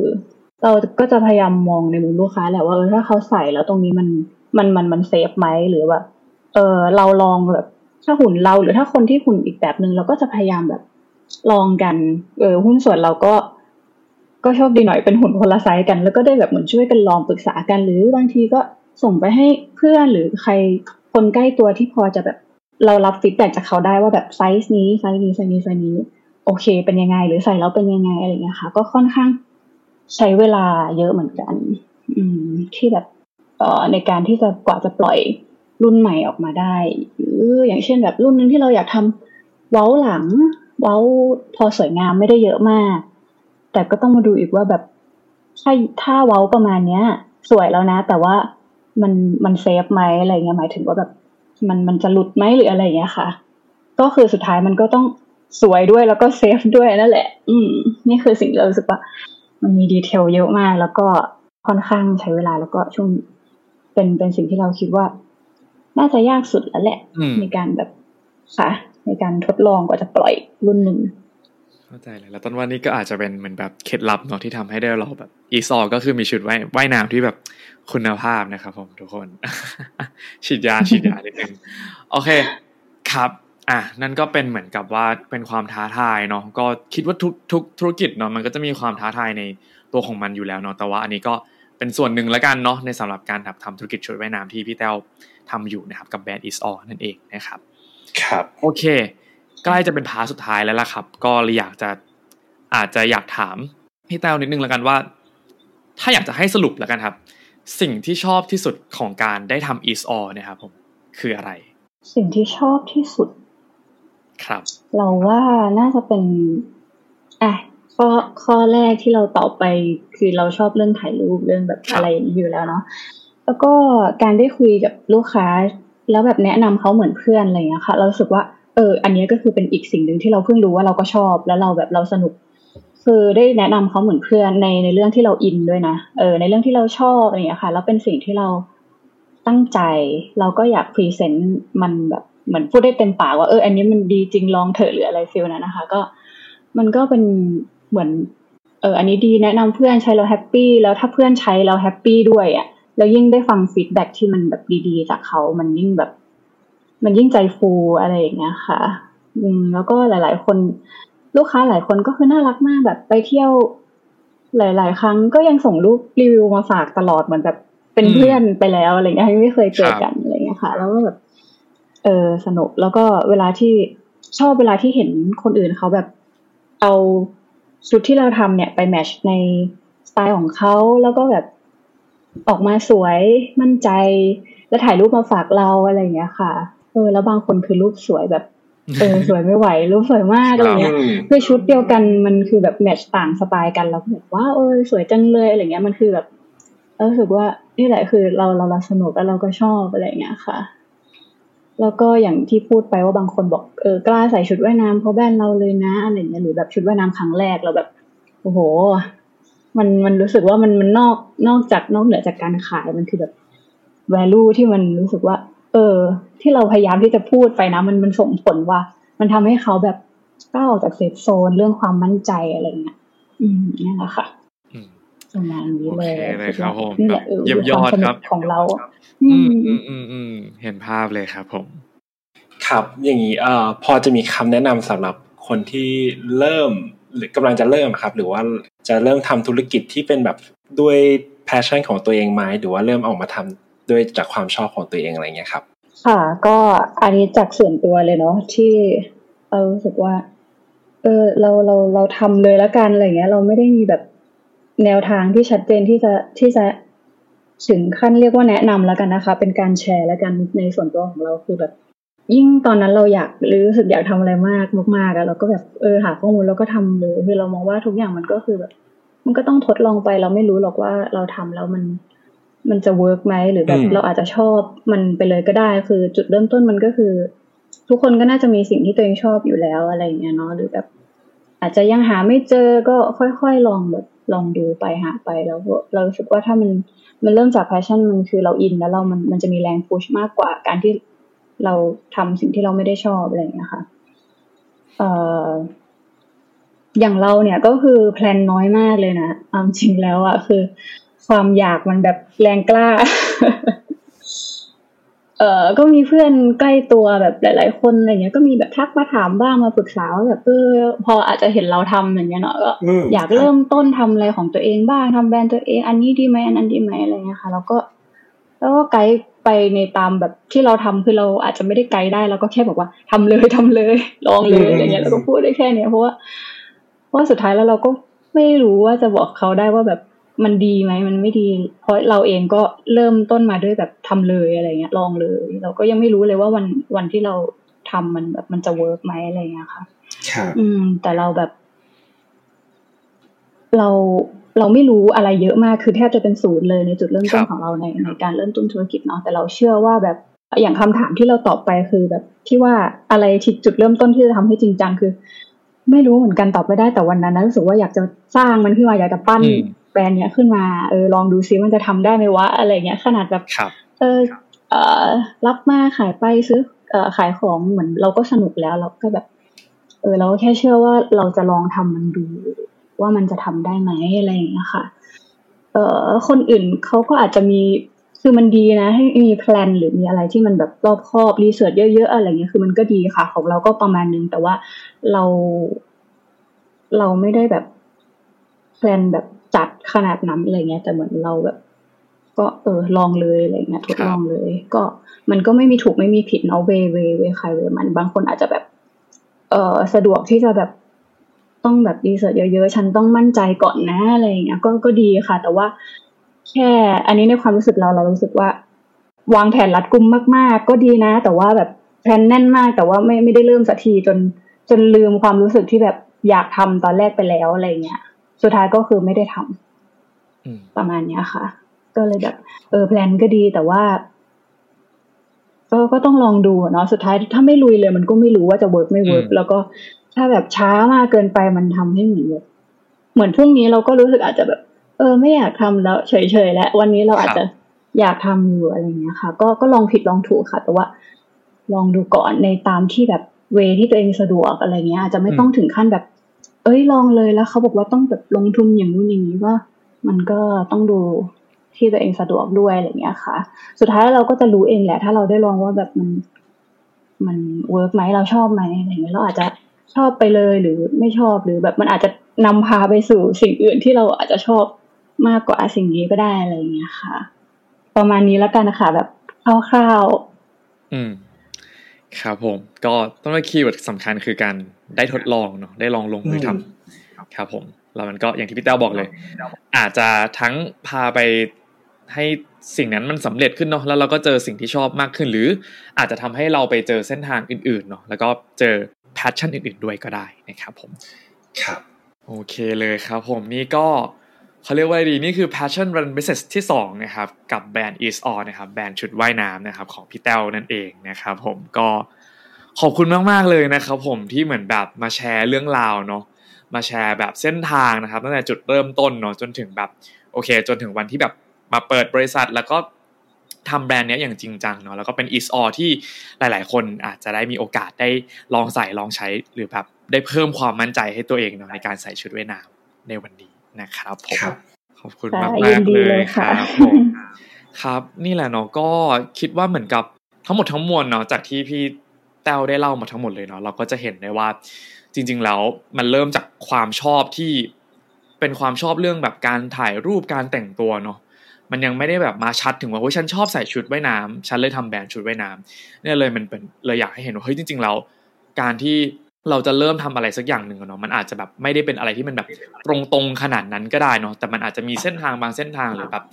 เราก็จะพยายามมองในมุมลูกค้าแหละว่าเออถ้าเขาใส่แล้วตรงนี้มันมันมันมัน safe ไหมหรือว่าเออเราลองแบบถ้าหุ่นเราหรือถ้าคนที่หุ่นอีกแบบหนึ่งเราก็จะพยายามแบบลองกัน เออหุ้นส่วนเราก็ ก็โชคดีหน่อยเป็นหุ่นคนละไซส์กัน แล้วก็ได้แบบเหมือนช่วยกันลองปรึกษากัน หรือบางทีก็ส่งไปให้เพื่อนหรือใครคนใกล้ตัวที่พอจะแบบเรารับ feedback จากเขาได้ว่าแบบไซส์นี้ไซส์นี้ไซส์นี้ไซส์นี้ โอเค เป็นยังไง หรือใส่แล้วเป็นยังไงอะไรเงี้ยค่ะ ก็ค่อนข้างใช้เวลาเยอะเหมือนกัน อืม ที่แบบเอ่อในการที่จะกว่าจะปล่อยรุ่นใหม่ออกมาได้ หรืออย่างเช่นแบบรุ่นนึงที่เราอยากทำเว้าหลัง เว้าพอสวยงามไม่ได้เยอะมาก แต่ก็ต้องมาดูอีกว่าแบบถ้าถ้าเว้าประมาณเนี้ย สวยแล้วนะ แต่ว่ามันมันเซฟไหมอะไรเงี้ยหมายถึงว่าแบบ มันมันจะหลุดไหมหรืออะไรเงี้ยค่ะ ก็คือสุดท้ายมันก็ต้องสวยด้วยแล้วก็ safe ด้วยนั่นแหละ อืม นี่คือสิ่งที่เรารู้สึกว่า มันมี detail เยอะมาก แล้วก็ค่อนข้างใช้เวลาแล้วก็ช่วงเป็นเป็นสิ่งที่เราคิดว่า น่าจะยากสุดแล้วแหละอืมในการแบบค่ะ ในการทดลองกว่าจะปล่อยรุ่นหนึ่ง เข้าใจเลยแล้วต้นว่านี่ก็อาจจะเป็นเหมือนแบบเคล็ดลับเนาะที่ทำให้ได้เราแบบ easeall ก็คือมีชุดว่ายว่ายน้ำที่แบบคุณภาพนะครับผมทุกคน ฉีดยาฉีดยานิดนึงโอเคครับอะนั่นก็เป็นเหมือนกับว่าเป็นความท้าทายเนาะก็คิดว่าทุกทุกธุรกิจเนาะมันก็จะมีความท้าทายในตัวของมันอยู่แล้วเนาะแต่ว่าอันนี้ก็เป็นส่วนหนึ่งแล้วกันเนาะในสำหรับการทำธุรกิจชุดว่ายน้ำที่พี่แต้วทำอยู่นะครับกับแบรนด์ is all นั่นเองนะครับ ครับโอเค ใกล้จะเป็นพาร์ทสุดท้ายแล้วล่ะครับ ก็เลยอยากจะอาจจะอยากถามพี่แต้วนิดนึงแล้วกันว่า ถ้าอยากจะให้สรุปแล้วกันครับ สิ่งที่ชอบที่สุดของการได้ทำ is all เนะครับผมคืออะไร สิ่งที่ชอบที่สุด ครับ เราว่าน่าจะเป็นอะข้อข้อแรกที่เราตอบไป คือเราชอบเรื่องถ่ายรูปเรื่องแบบครับอะไรอย่างนี้อยู่แล้วเนาะแล้วก็การได้คุยกับลูกค้า แล้วแบบแนะนำเขาเหมือนเพื่อนอะไรอย่างเงี้ยค่ะ เรารู้สึกว่า เออ อันนี้ก็คือเป็นอีกสิ่งหนึ่งที่เราเพิ่งรู้ว่าเราก็ชอบแล้วเราแบบเราสนุก คือได้แนะนำเขาเหมือนเพื่อนในในเรื่องที่เรา in ด้วยนะเออในเรื่องที่เราชอบอะไรอย่างเงี้ยค่ะ แล้วเป็นสิ่งที่เราตั้งใจ เราก็อยาก present มันแบบเหมือนพูดได้เต็มปากว่าเอออันนี้มันดีจริงลองเถอะหรืออะไร feel นั้นนะคะ ก็มันก็เป็นเหมือน เอออันนี้ดีแนะนำเพื่อนใช้แล้ว happy แล้วถ้าเพื่อนใช้แล้ว happy ด้วยอะแล้วยิ่งได้ฟัง feedback ที่มันแบบดีๆจากเขา มันยิ่งแบบ มันยิ่งใจฟูอะไรอย่างเงี้ยค่ะ อืมแล้วก็หลาย ๆ คนลูกค้าหลายคนก็คือน่ารักมากแบบไปเที่ยว หลาย ๆ ครั้งก็ยังส่งรูปรีวิวมาฝากตลอดเหมือนแบบเป็นอืมเพื่อนไปแล้วอะไรเงี้ยไม่เคยเจอครับกันอะไรเงี้ยค่ะ แล้วก็แบบเออสนุกแล้วก็เวลาที่ชอบเวลาที่เห็นคนอื่นเขาแบบเอาชุดที่เราทำเนี่ยไปแมทชในสไตล์ของเขาแล้วก็แบบออกมาสวยมั่นใจ แล้วถ่ายรูปมาฝากเราอะไรอย่างเงี้ยค่ะ เออแล้วบางคนคือรูปสวยแบบเออสวยไม่ไหว รูปสวยมากอะไรเงี้ยอืมคือชุดเดียวกันมันคือแบบแมทชต่างสไตล์กันแล้วก็แบบว้าวเออสวยจังเลยอะไรเงี้ยมันคือแบบเรารู้สึกว่านี่แหละคือเราเราเราสนุกแล้วเราก็ชอบอะไรเงี้ยค่ะ แล้วก็อย่างที่พูดไปว่าบางคนบอกเออกล้าใส่ชุดว่ายน้ำเพราะแบรนด์เราเลยนะอะไรเงี้ยหรือแบบชุดว่ายน้ำครั้งแรกเราแบบโอ้โห มันมันรู้สึกว่ามันมันนอกนอกจากนอกเหนือจากการขายมันคือแบบ value ที่มันรู้สึกว่า เออ ที่เราพยายามที่จะพูดไปนะมันมันส่งผลว่า มันทำให้เขาแบบก้าวออกจากเซฟโซนเรื่องความมั่นใจอะไรเงี้ยอืมนี่นแหละค่ะอืมประมาณนี้โอเลเคยเลยครับผมนี่แหละเออเยี่ยมยอดวามสนุกครับของเรา อือืมมอืมอืมอืมเห็นภาพเลยครับผม ครับอย่างนี้เอ่อพอจะมีคำแนะนำสำหรับคนที่เริ่ม หรือกำลังจะเริ่มครับ หรือว่าจะเริ่มทำธุรกิจที่เป็นแบบด้วย passion ของตัวเองไหมหรือว่าเริ่มออกมาทำ ด้วยจากความชอบของตัวเองอะไรเงี้ยครับ ค่ะ ก็อันนี้จากส่วนตัวเลยเนาะที่เรารู้สึกว่า เออเราเราเราทำเลยล้วกันอะไรเงี้ย เราไม่ได้มีแบบแนวทางที่ชัดเจนที่จะที่จะถึงขั้นเรียกว่าแนะนำแล้วกันนะคะ เป็นการแชร์แล้วกันในส่วนตัวของเราคือแบบ ยิ่งตอนนั้นเราอยากหรือรู้สึกอยากทำอะไรมากมากๆอะเราก็แบบเออหาข้อมูลแล้วก็ทำเลยคือเรามองว่าทุกอย่างมันก็คือแบบ มันก็ต้องทดลองไปเราไม่รู้หรอกว่าเราทำแล้วมัน มันจะ work ไหมหรือแบบอืมเราอาจจะชอบมันไปเลยก็ได้ คือจุดเริ่มต้นมันก็คือ ทุกคนก็น่าจะมีสิ่งที่ตัวเองชอบอยู่แล้วอะไรอย่างเงี้ยเนาะหรือแบบ อาจจะยังหาไม่เจอก็ค่อยๆลองแบบลองดูไปหาไปแล้วก็เรารู้สึกว่าถ้ามันมันเริ่มจาก passion มันคือเรา in แล้วเรามันมันจะมีแรง push มากกว่าการที่เราทำสิ่งที่เราไม่ได้ชอบอะไรอย่างเงี้ยค่ะเอ่ออย่างเราเนี่ยก็คือแพลนน้อยมากเลยนะเอาจริงแล้วอะคือ ความอยากมันแบบแรงกล้า เอ่อ ก็มีเพื่อนใกล้ตัวแบบหลาย ๆ คนอะไรเงี้ย ก็มีแบบทักมาถามบ้างมาปรึกษาว่าแบบเออพออาจจะเห็นเราทำอย่างเงี้ยเนาะก็อืมอยากเริ่มต้นทำอะไรของตัวเองบ้างทำแบรนด์ตัวเอง อันนี้ดีไหมอันนั้นดีไหมอะไรเงี้ยค่ะ แล้วก็ แล้วก็ไกด์ไปในตามแบบที่เราทำคือเราอาจจะไม่ได้ไกด์ได้เราก็แค่บอกว่าทำเลยทำเลย ลองเลยอะไรเงี้ยเราก็พูดได้แค่เนี้ยเพราะว่าเพราะสุดท้ายแล้วเราก็ไม่รู้ว่าจะบอกเขาได้ว่าแบบ มันดีไหมมันไม่ดี เพราะเราเองก็เริ่มต้นมาด้วยแบบทำเลยอะไรเงี้ยลองเลย เราก็ยังไม่รู้เลยว่าวันวันที่เราทำมันแบบมันจะเวิร์กไหมอะไรเงี้ยค่ะครับอืม แต่เราแบบ เราเราไม่รู้อะไรเยอะมากคือแทบจะเป็นศูนย์เลยในจุดเริ่มต้นของเราในในการเริ่มต้นธุรกิจเนาะแต่เราเชื่อว่าแบบอย่างคำถามที่เราตอบไปคือแบบที่ว่าอะไรที่จุดเริ่มต้นที่จะทำให้จริงจังคือ ไม่รู้เหมือนกันตอบไม่ได้แต่วันนั้นรู้สึกว่าอยากจะสร้างมันขึ้นมาอยากจะปั้น แบรนด์เนี้ยขึ้นมาเออลองดูซิมันจะทำได้ไหมวะอะไรเงี้ยขนาดแบบเออเออรับมาขายไปซื้อเออขายของเหมือนเราก็สนุกแล้วเราก็แบบ เออเราก็แค่เชื่อว่าเราจะลองทำมันดู ว่ามันจะทำได้ไหมอะไรอย่างเงี้ยค่ะ เอ่อคนอื่นเขาก็อาจจะมีคือมันดีนะ ให้มี plan หรือมีอะไรที่มันแบบรอบคอบ research เยอะๆอะไรเงี้ยคือมันก็ดีค่ะ ของเราก็ประมาณนึงแต่ว่าเรา เราไม่ได้แบบ plan แบบ จัดขนาดนั้นอะไรเงี้ย แต่เหมือนเราแบบ ก็เออลองเลยอะไรเงี้ยทดลองเลย ก็มันก็ไม่มีถูกไม่มีผิดเนาะ way way way ใคร way มัน บางคนอาจจะแบบ เออสะดวกที่จะแบบต้องแบบ research เยอะๆ ฉันต้องมั่นใจก่อนนะอะไรอย่างเงี้ย ก็ก็ดีค่ะ แต่ว่า แค่ อันนี้ในความรู้สึกเราเรารู้สึกว่า วางแผนรัดกุมมาก ๆ ก็ดีนะ แต่ว่าแบบแผนแน่นมาก แต่ว่าไม่ไม่ได้เริ่มสักทีจนจนลืมความรู้สึกที่แบบอยากทำตอนแรกไปแล้วอะไรเงี้ย สุดท้ายก็คือไม่ได้ทำประมาณเนี้ยค่ะ ก็เลยแบบ เออ plan ก็ดีแต่ว่าก็ก็ต้องลองดูเนาะสุดท้ายถ้าไม่ลุยเลย มันก็ไม่รู้ว่าจะ work ไม่ work แล้วก็ถ้าแบบช้ามากเกินไปมันทำให้เหมือนแบบเหมือนพรุ่งนี้เราก็รู้สึกอาจจะแบบ เออ ไม่อยากทำแล้วเฉยๆแล้ววันนี้เราอาจจะอยากทำอยู่อะไรเงี้ยค่ะ ก็ก็ลองผิดลองถูกค่ะ แต่ว่า ลองดูก่อนในตามที่แบบ way ที่ตัวเองสะดวกอะไรเงี้ยอาจจะไม่ต้องถึงขั้นแบบ เอ้ยลองเลยแล้วเขาบอกว่าต้องแบบลงทุนอย่างนู้นอย่างนี้ว่า มันก็ต้องดูที่ตัวเองสะดวกด้วยอะไรเงี้ยค่ะ สุดท้ายเราก็จะรู้เองแหละ ถ้าเราได้ลองว่าแบบมัน มัน work ไหมเราชอบไหมอะไรเงี้ยเราอาจจะชอบไปเลยหรือไม่ชอบหรือแบบมันอาจจะนำพาไปสู่สิ่งอื่นที่เราอาจจะชอบมากกว่าสิ่งนี้ก็ได้อะไรเงี้ยค่ะ ประมาณนี้แล้วกันนะคะแบบคร่าวๆอืมครับผม ก็ต้อง keyword สำคัญคือการ ได้ทดลองเนาะได้ลองลงมือทำครับผมแล้วมันก็อย่างที่พี่เต้าบอกเลย อาจจะทั้งพาไปให้สิ่งนั้นมันสำเร็จขึ้นเนาะแล้วเราก็เจอสิ่งที่ชอบมากขึ้น หรืออาจจะทำให้เราไปเจอเส้นทางอื่นๆเนาะแล้วก็เจอแพชชั่นอื่น ๆ ด้วยก็ได้นะครับผมครับโอเคเลยครับผมนี่ก็เขาเรียกว่าดีนี่คือ passion run business ที่2นะครับกับแบรนด์ is all นะครับแบรนด์ชุดว่ายน้ำนะครับของพี่เต้านั่นเองนะครับผมก็ ขอบคุณมากๆเลยนะครับผมที่เหมือนแบบมาแชร์เรื่องราวเนาะมาแชร์แบบเส้นทางนะครับตั้งแต่จุดเริ่มต้นเนาะจนถึงแบบโอเค จนถึงวันที่แบบมาเปิดบริษัทแล้วก็ทำแบรนด์นี้อย่างจริงจังเนาะแล้วก็เป็น is all ที่หลาย ๆ คนอาจจะได้มีโอกาสได้ลองใส่ลองใช้หรือแบบได้เพิ่มความมั่นใจให้ตัวเองเนาะในการใส่ชุดว่ายน้ำในวันนี้นะครับผมขอบคุณมากมากเลยครับผมครับ นี่แหละเนาะก็คิดว่าเหมือนกับทั้งหมดทั้งมวลเนาะจากที่พี่ แต้วได้เล่ามาทั้งหมดเลยเนาะเราก็จะเห็นได้ว่าจริง ๆ แล้วมันเริ่มจากความชอบที่เป็นความชอบเรื่องแบบการถ่ายรูปการแต่งตัวเนาะมันยังไม่ได้แบบมาชัดถึงว่าเฮ้ยฉันชอบใส่ชุดว่ายน้ำฉันเลยทำแบรนด์ชุดว่ายน้ำเนี่ยเลยมันเป็นเลยอยากให้เห็นว่าเฮ้ยจริง ๆ แล้วการที่เราจะเริ่มทำอะไรสักอย่างหนึ่งเนาะมันอาจจะแบบไม่ได้เป็นอะไรที่มันแบบตรงๆขนาดนั้นก็ได้เนาะแต่มันอาจจะมีเส้นทางบางเส้นทางหรือแบบ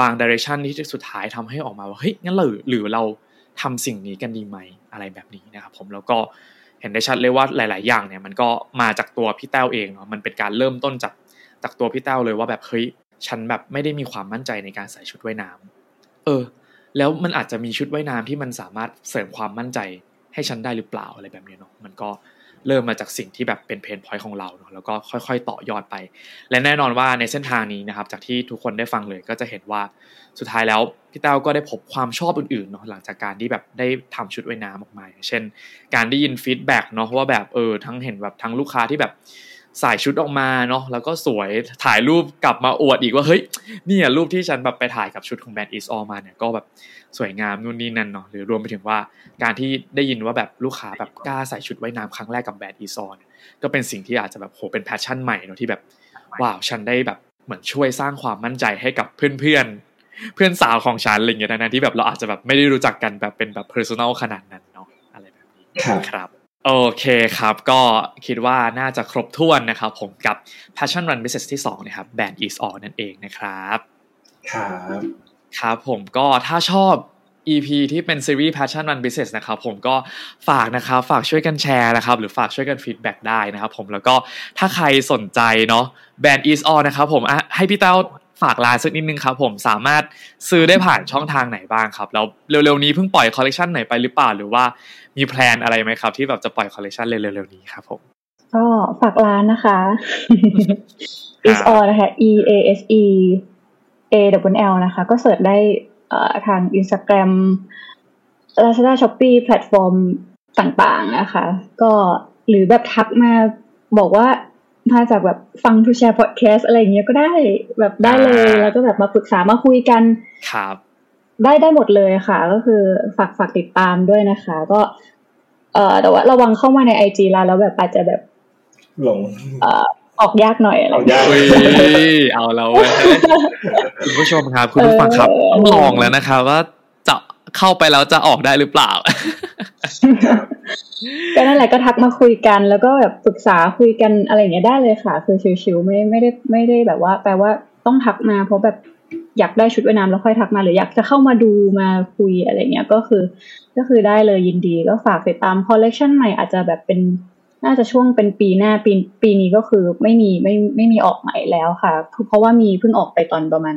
บางดิเรกชันที่สุดท้ายทำให้ออกมาว่าเฮ้ยงั้นเราหรือเรา ทำสิ่งนี้กันดีไหมอะไรแบบนี้นะครับผมแล้วก็เห็นได้ชัดเลยว่าหลาย ๆ อย่างเนี่ยมันก็มาจากตัวพี่แต้วเองเนาะมันเป็นการเริ่มต้นจากจากตัวพี่แต้วเลยว่าแบบเฮ้ยฉันแบบไม่ได้มีความมั่นใจในการใส่ชุดว่ายน้ำเออ แล้วมันอาจจะมีชุดว่ายน้ำที่มันสามารถเสริมความมั่นใจให้ฉันได้หรือเปล่าอะไรแบบนี้เนาะมันก็ เริ่มมาจากสิ่งที่แบบเป็น pain point ของเราเนาะแล้วก็ค่อย ๆ ต่อยอดไป และแน่นอนว่าในเส้นทางนี้นะครับ จากที่ทุกคนได้ฟังเลยก็จะเห็นว่าสุดท้ายแล้วพี่เต้าก็ได้พบความชอบอื่นๆเนาะหลังจากการที่แบบได้ทำชุดว่ายน้ำออกมาเช่น การได้ยิน feedback เนาะว่าแบบเออทั้งเห็นแบบทั้งลูกค้าที่แบบ ใส่ชุดออกมาเนาะแล้วก็สวยถ่ายรูปกลับมาอวดอีกว่าเฮ้ยนี่รูปที่ฉันแบบไปถ่ายกับชุดของแบรนด์ easeall มาเนี่ยก็แบบสวยงามนู่นนี่นั่นเนาะหรือรวมไปถึงว่าการที่ได้ยินว่าแบบลูกค้าแบบกล้าใส่ชุดว่ายน้ำครั้งแรกกับแบรนด์ easeall เนี่ยก็เป็นสิ่งที่อาจจะแบบโหเป็น passion ใหม่เนาะที่แบบ wow ฉันได้แบบเหมือนช่วยสร้างความมั่นใจให้กับเพื่อนเพื่อนสาวของฉันอะไรเงี้ยนะที่แบบเราอาจจะแบบไม่ได้รู้จักกันแบบเป็นแบบ personal ขนาดนั้นเนาะอะไรแบบนี้ครับ โอเคครับ ก็คิดว่าน่าจะครบถ้วนนะครับ ผมกับ Passion Run Business ที่2นะครับ แบรนด์ easeall นั่นเองนะครับ ครับครับผมก็ถ้าชอบ EP ที่เป็นซีรีส์ Passion Run Business นะครับผมก็ฝากนะครับฝากช่วยกันแชร์นะครับหรือฝากช่วยกัน feedback ได้นะครับผมแล้วก็ถ้าใครสนใจเนาะ แบรนด์ easeall นะครับผมให้พี่เต้าฝากร้านสักนิดนึงครับผมสามารถซื้อได้ผ่านช่องทางไหนบ้างครับแล้วเร็วๆนี้เพิ่งปล่อยคอลเลคชันไหนไปหรือเปล่าหรือว่า มี plan อะไรไหมครับ ที่แบบจะปล่อยคอลเลคชันเร็วๆนี้ครับผมก็ฝากร้านนะคะ is all นะคะ e a s e a w l นะคะ ก็เสิร์ชได้ทาง Instagram Lazada Shopee แพลตฟอร์มต่างๆนะคะ ก็หรือแบบทักมาบอกว่ามาจากแบบฟังทูแชร์พอดแคสอะไรอย่างเงี้ยก็ได้แบบได้เลย แล้วก็แบบมาปรึกษามาคุยกัน ครับ ได้ได้หมดเลยค่ะ ก็คือฝากฝากติดตามด้วยนะคะ ก็ เอ่อแต่ว่าระวังเข้ามาในไอจีเราแล้วแบบอาจจะแบบหลงเอ่อออกยากหน่อยอะไรออกยากเอาแล้วคุณผู้ชมครับคุณผู้ฟังครับต้องลองแล้วนะครับว่าจะเข้าไปแล้วจะออกได้หรือเปล่า ก็นั่นแหละก็ทักมาคุยกัน แล้วก็แบบปรึกษาคุยกันอะไรอย่างเงี้ยได้เลยค่ะ คือชิวๆไม่ไม่ได้ไม่ได้แบบว่า แปลว่าต้องทักมาเพราะแบบ อยากได้ชุดว่ายน้ำแล้วค่อยทักมาหรืออยากจะเข้ามาดูมาคุยอะไรเงี้ยก็คือ ก็คือได้เลยยินดีก็ฝากติดตามคอลเลกชันใหม่อาจจะแบบเป็นน่าจะช่วงเป็นปีหน้าปีปีนี้ก็คือไม่มีไม่ไม่มีออกใหม่แล้วค่ะเพราะว่ามีเพิ่งออกไปตอนประมาณ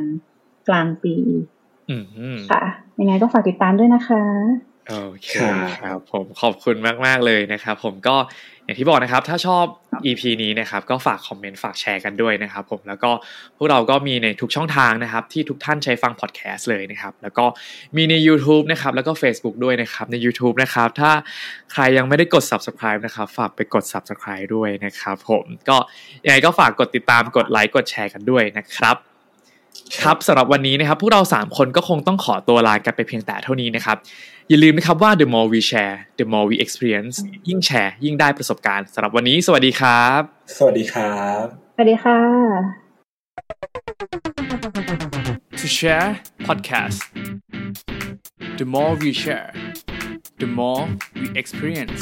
กลางปีค่ะยังไงก็ฝากติดตามด้วยนะคะโอเคครับผมขอบคุณมาก ๆ เลยนะครับผมก็ อย่างที่บอกนะครับ ถ้าชอบ EP นี้นะครับ ก็ฝากคอมเมนต์ฝากแชร์กันด้วยนะครับ ผมแล้วก็พวกเราก็มีในทุกช่องทางนะครับ ที่ทุกท่านใช้ฟังพอดแคสต์เลยนะครับ แล้วก็มีใน YouTube นะครับ แล้วก็ Facebook ด้วยนะครับ ใน YouTube นะครับ ถ้าใครยังไม่ได้กด Subscribe นะครับ ฝากไปกด Subscribe ด้วยนะครับ ผมก็ยังไงก็ฝากกดติดตามกดไลค์กดแชร์กันด้วยนะครับครับสำหรับวันนี้นะครับ พวกเรา 3 คนก็คงต้องขอตัวลากันไปเพียงแต่เท่านี้นะครับ อย่าลืมนะครับว่า the more we share the more we experience ยิ่งแชร์ ยิ่งได้ประสบการณ์สำหรับวันนี้ สวัสดีครับ สวัสดีครับ สวัสดีค่ะ To share podcast the more we share the more we experience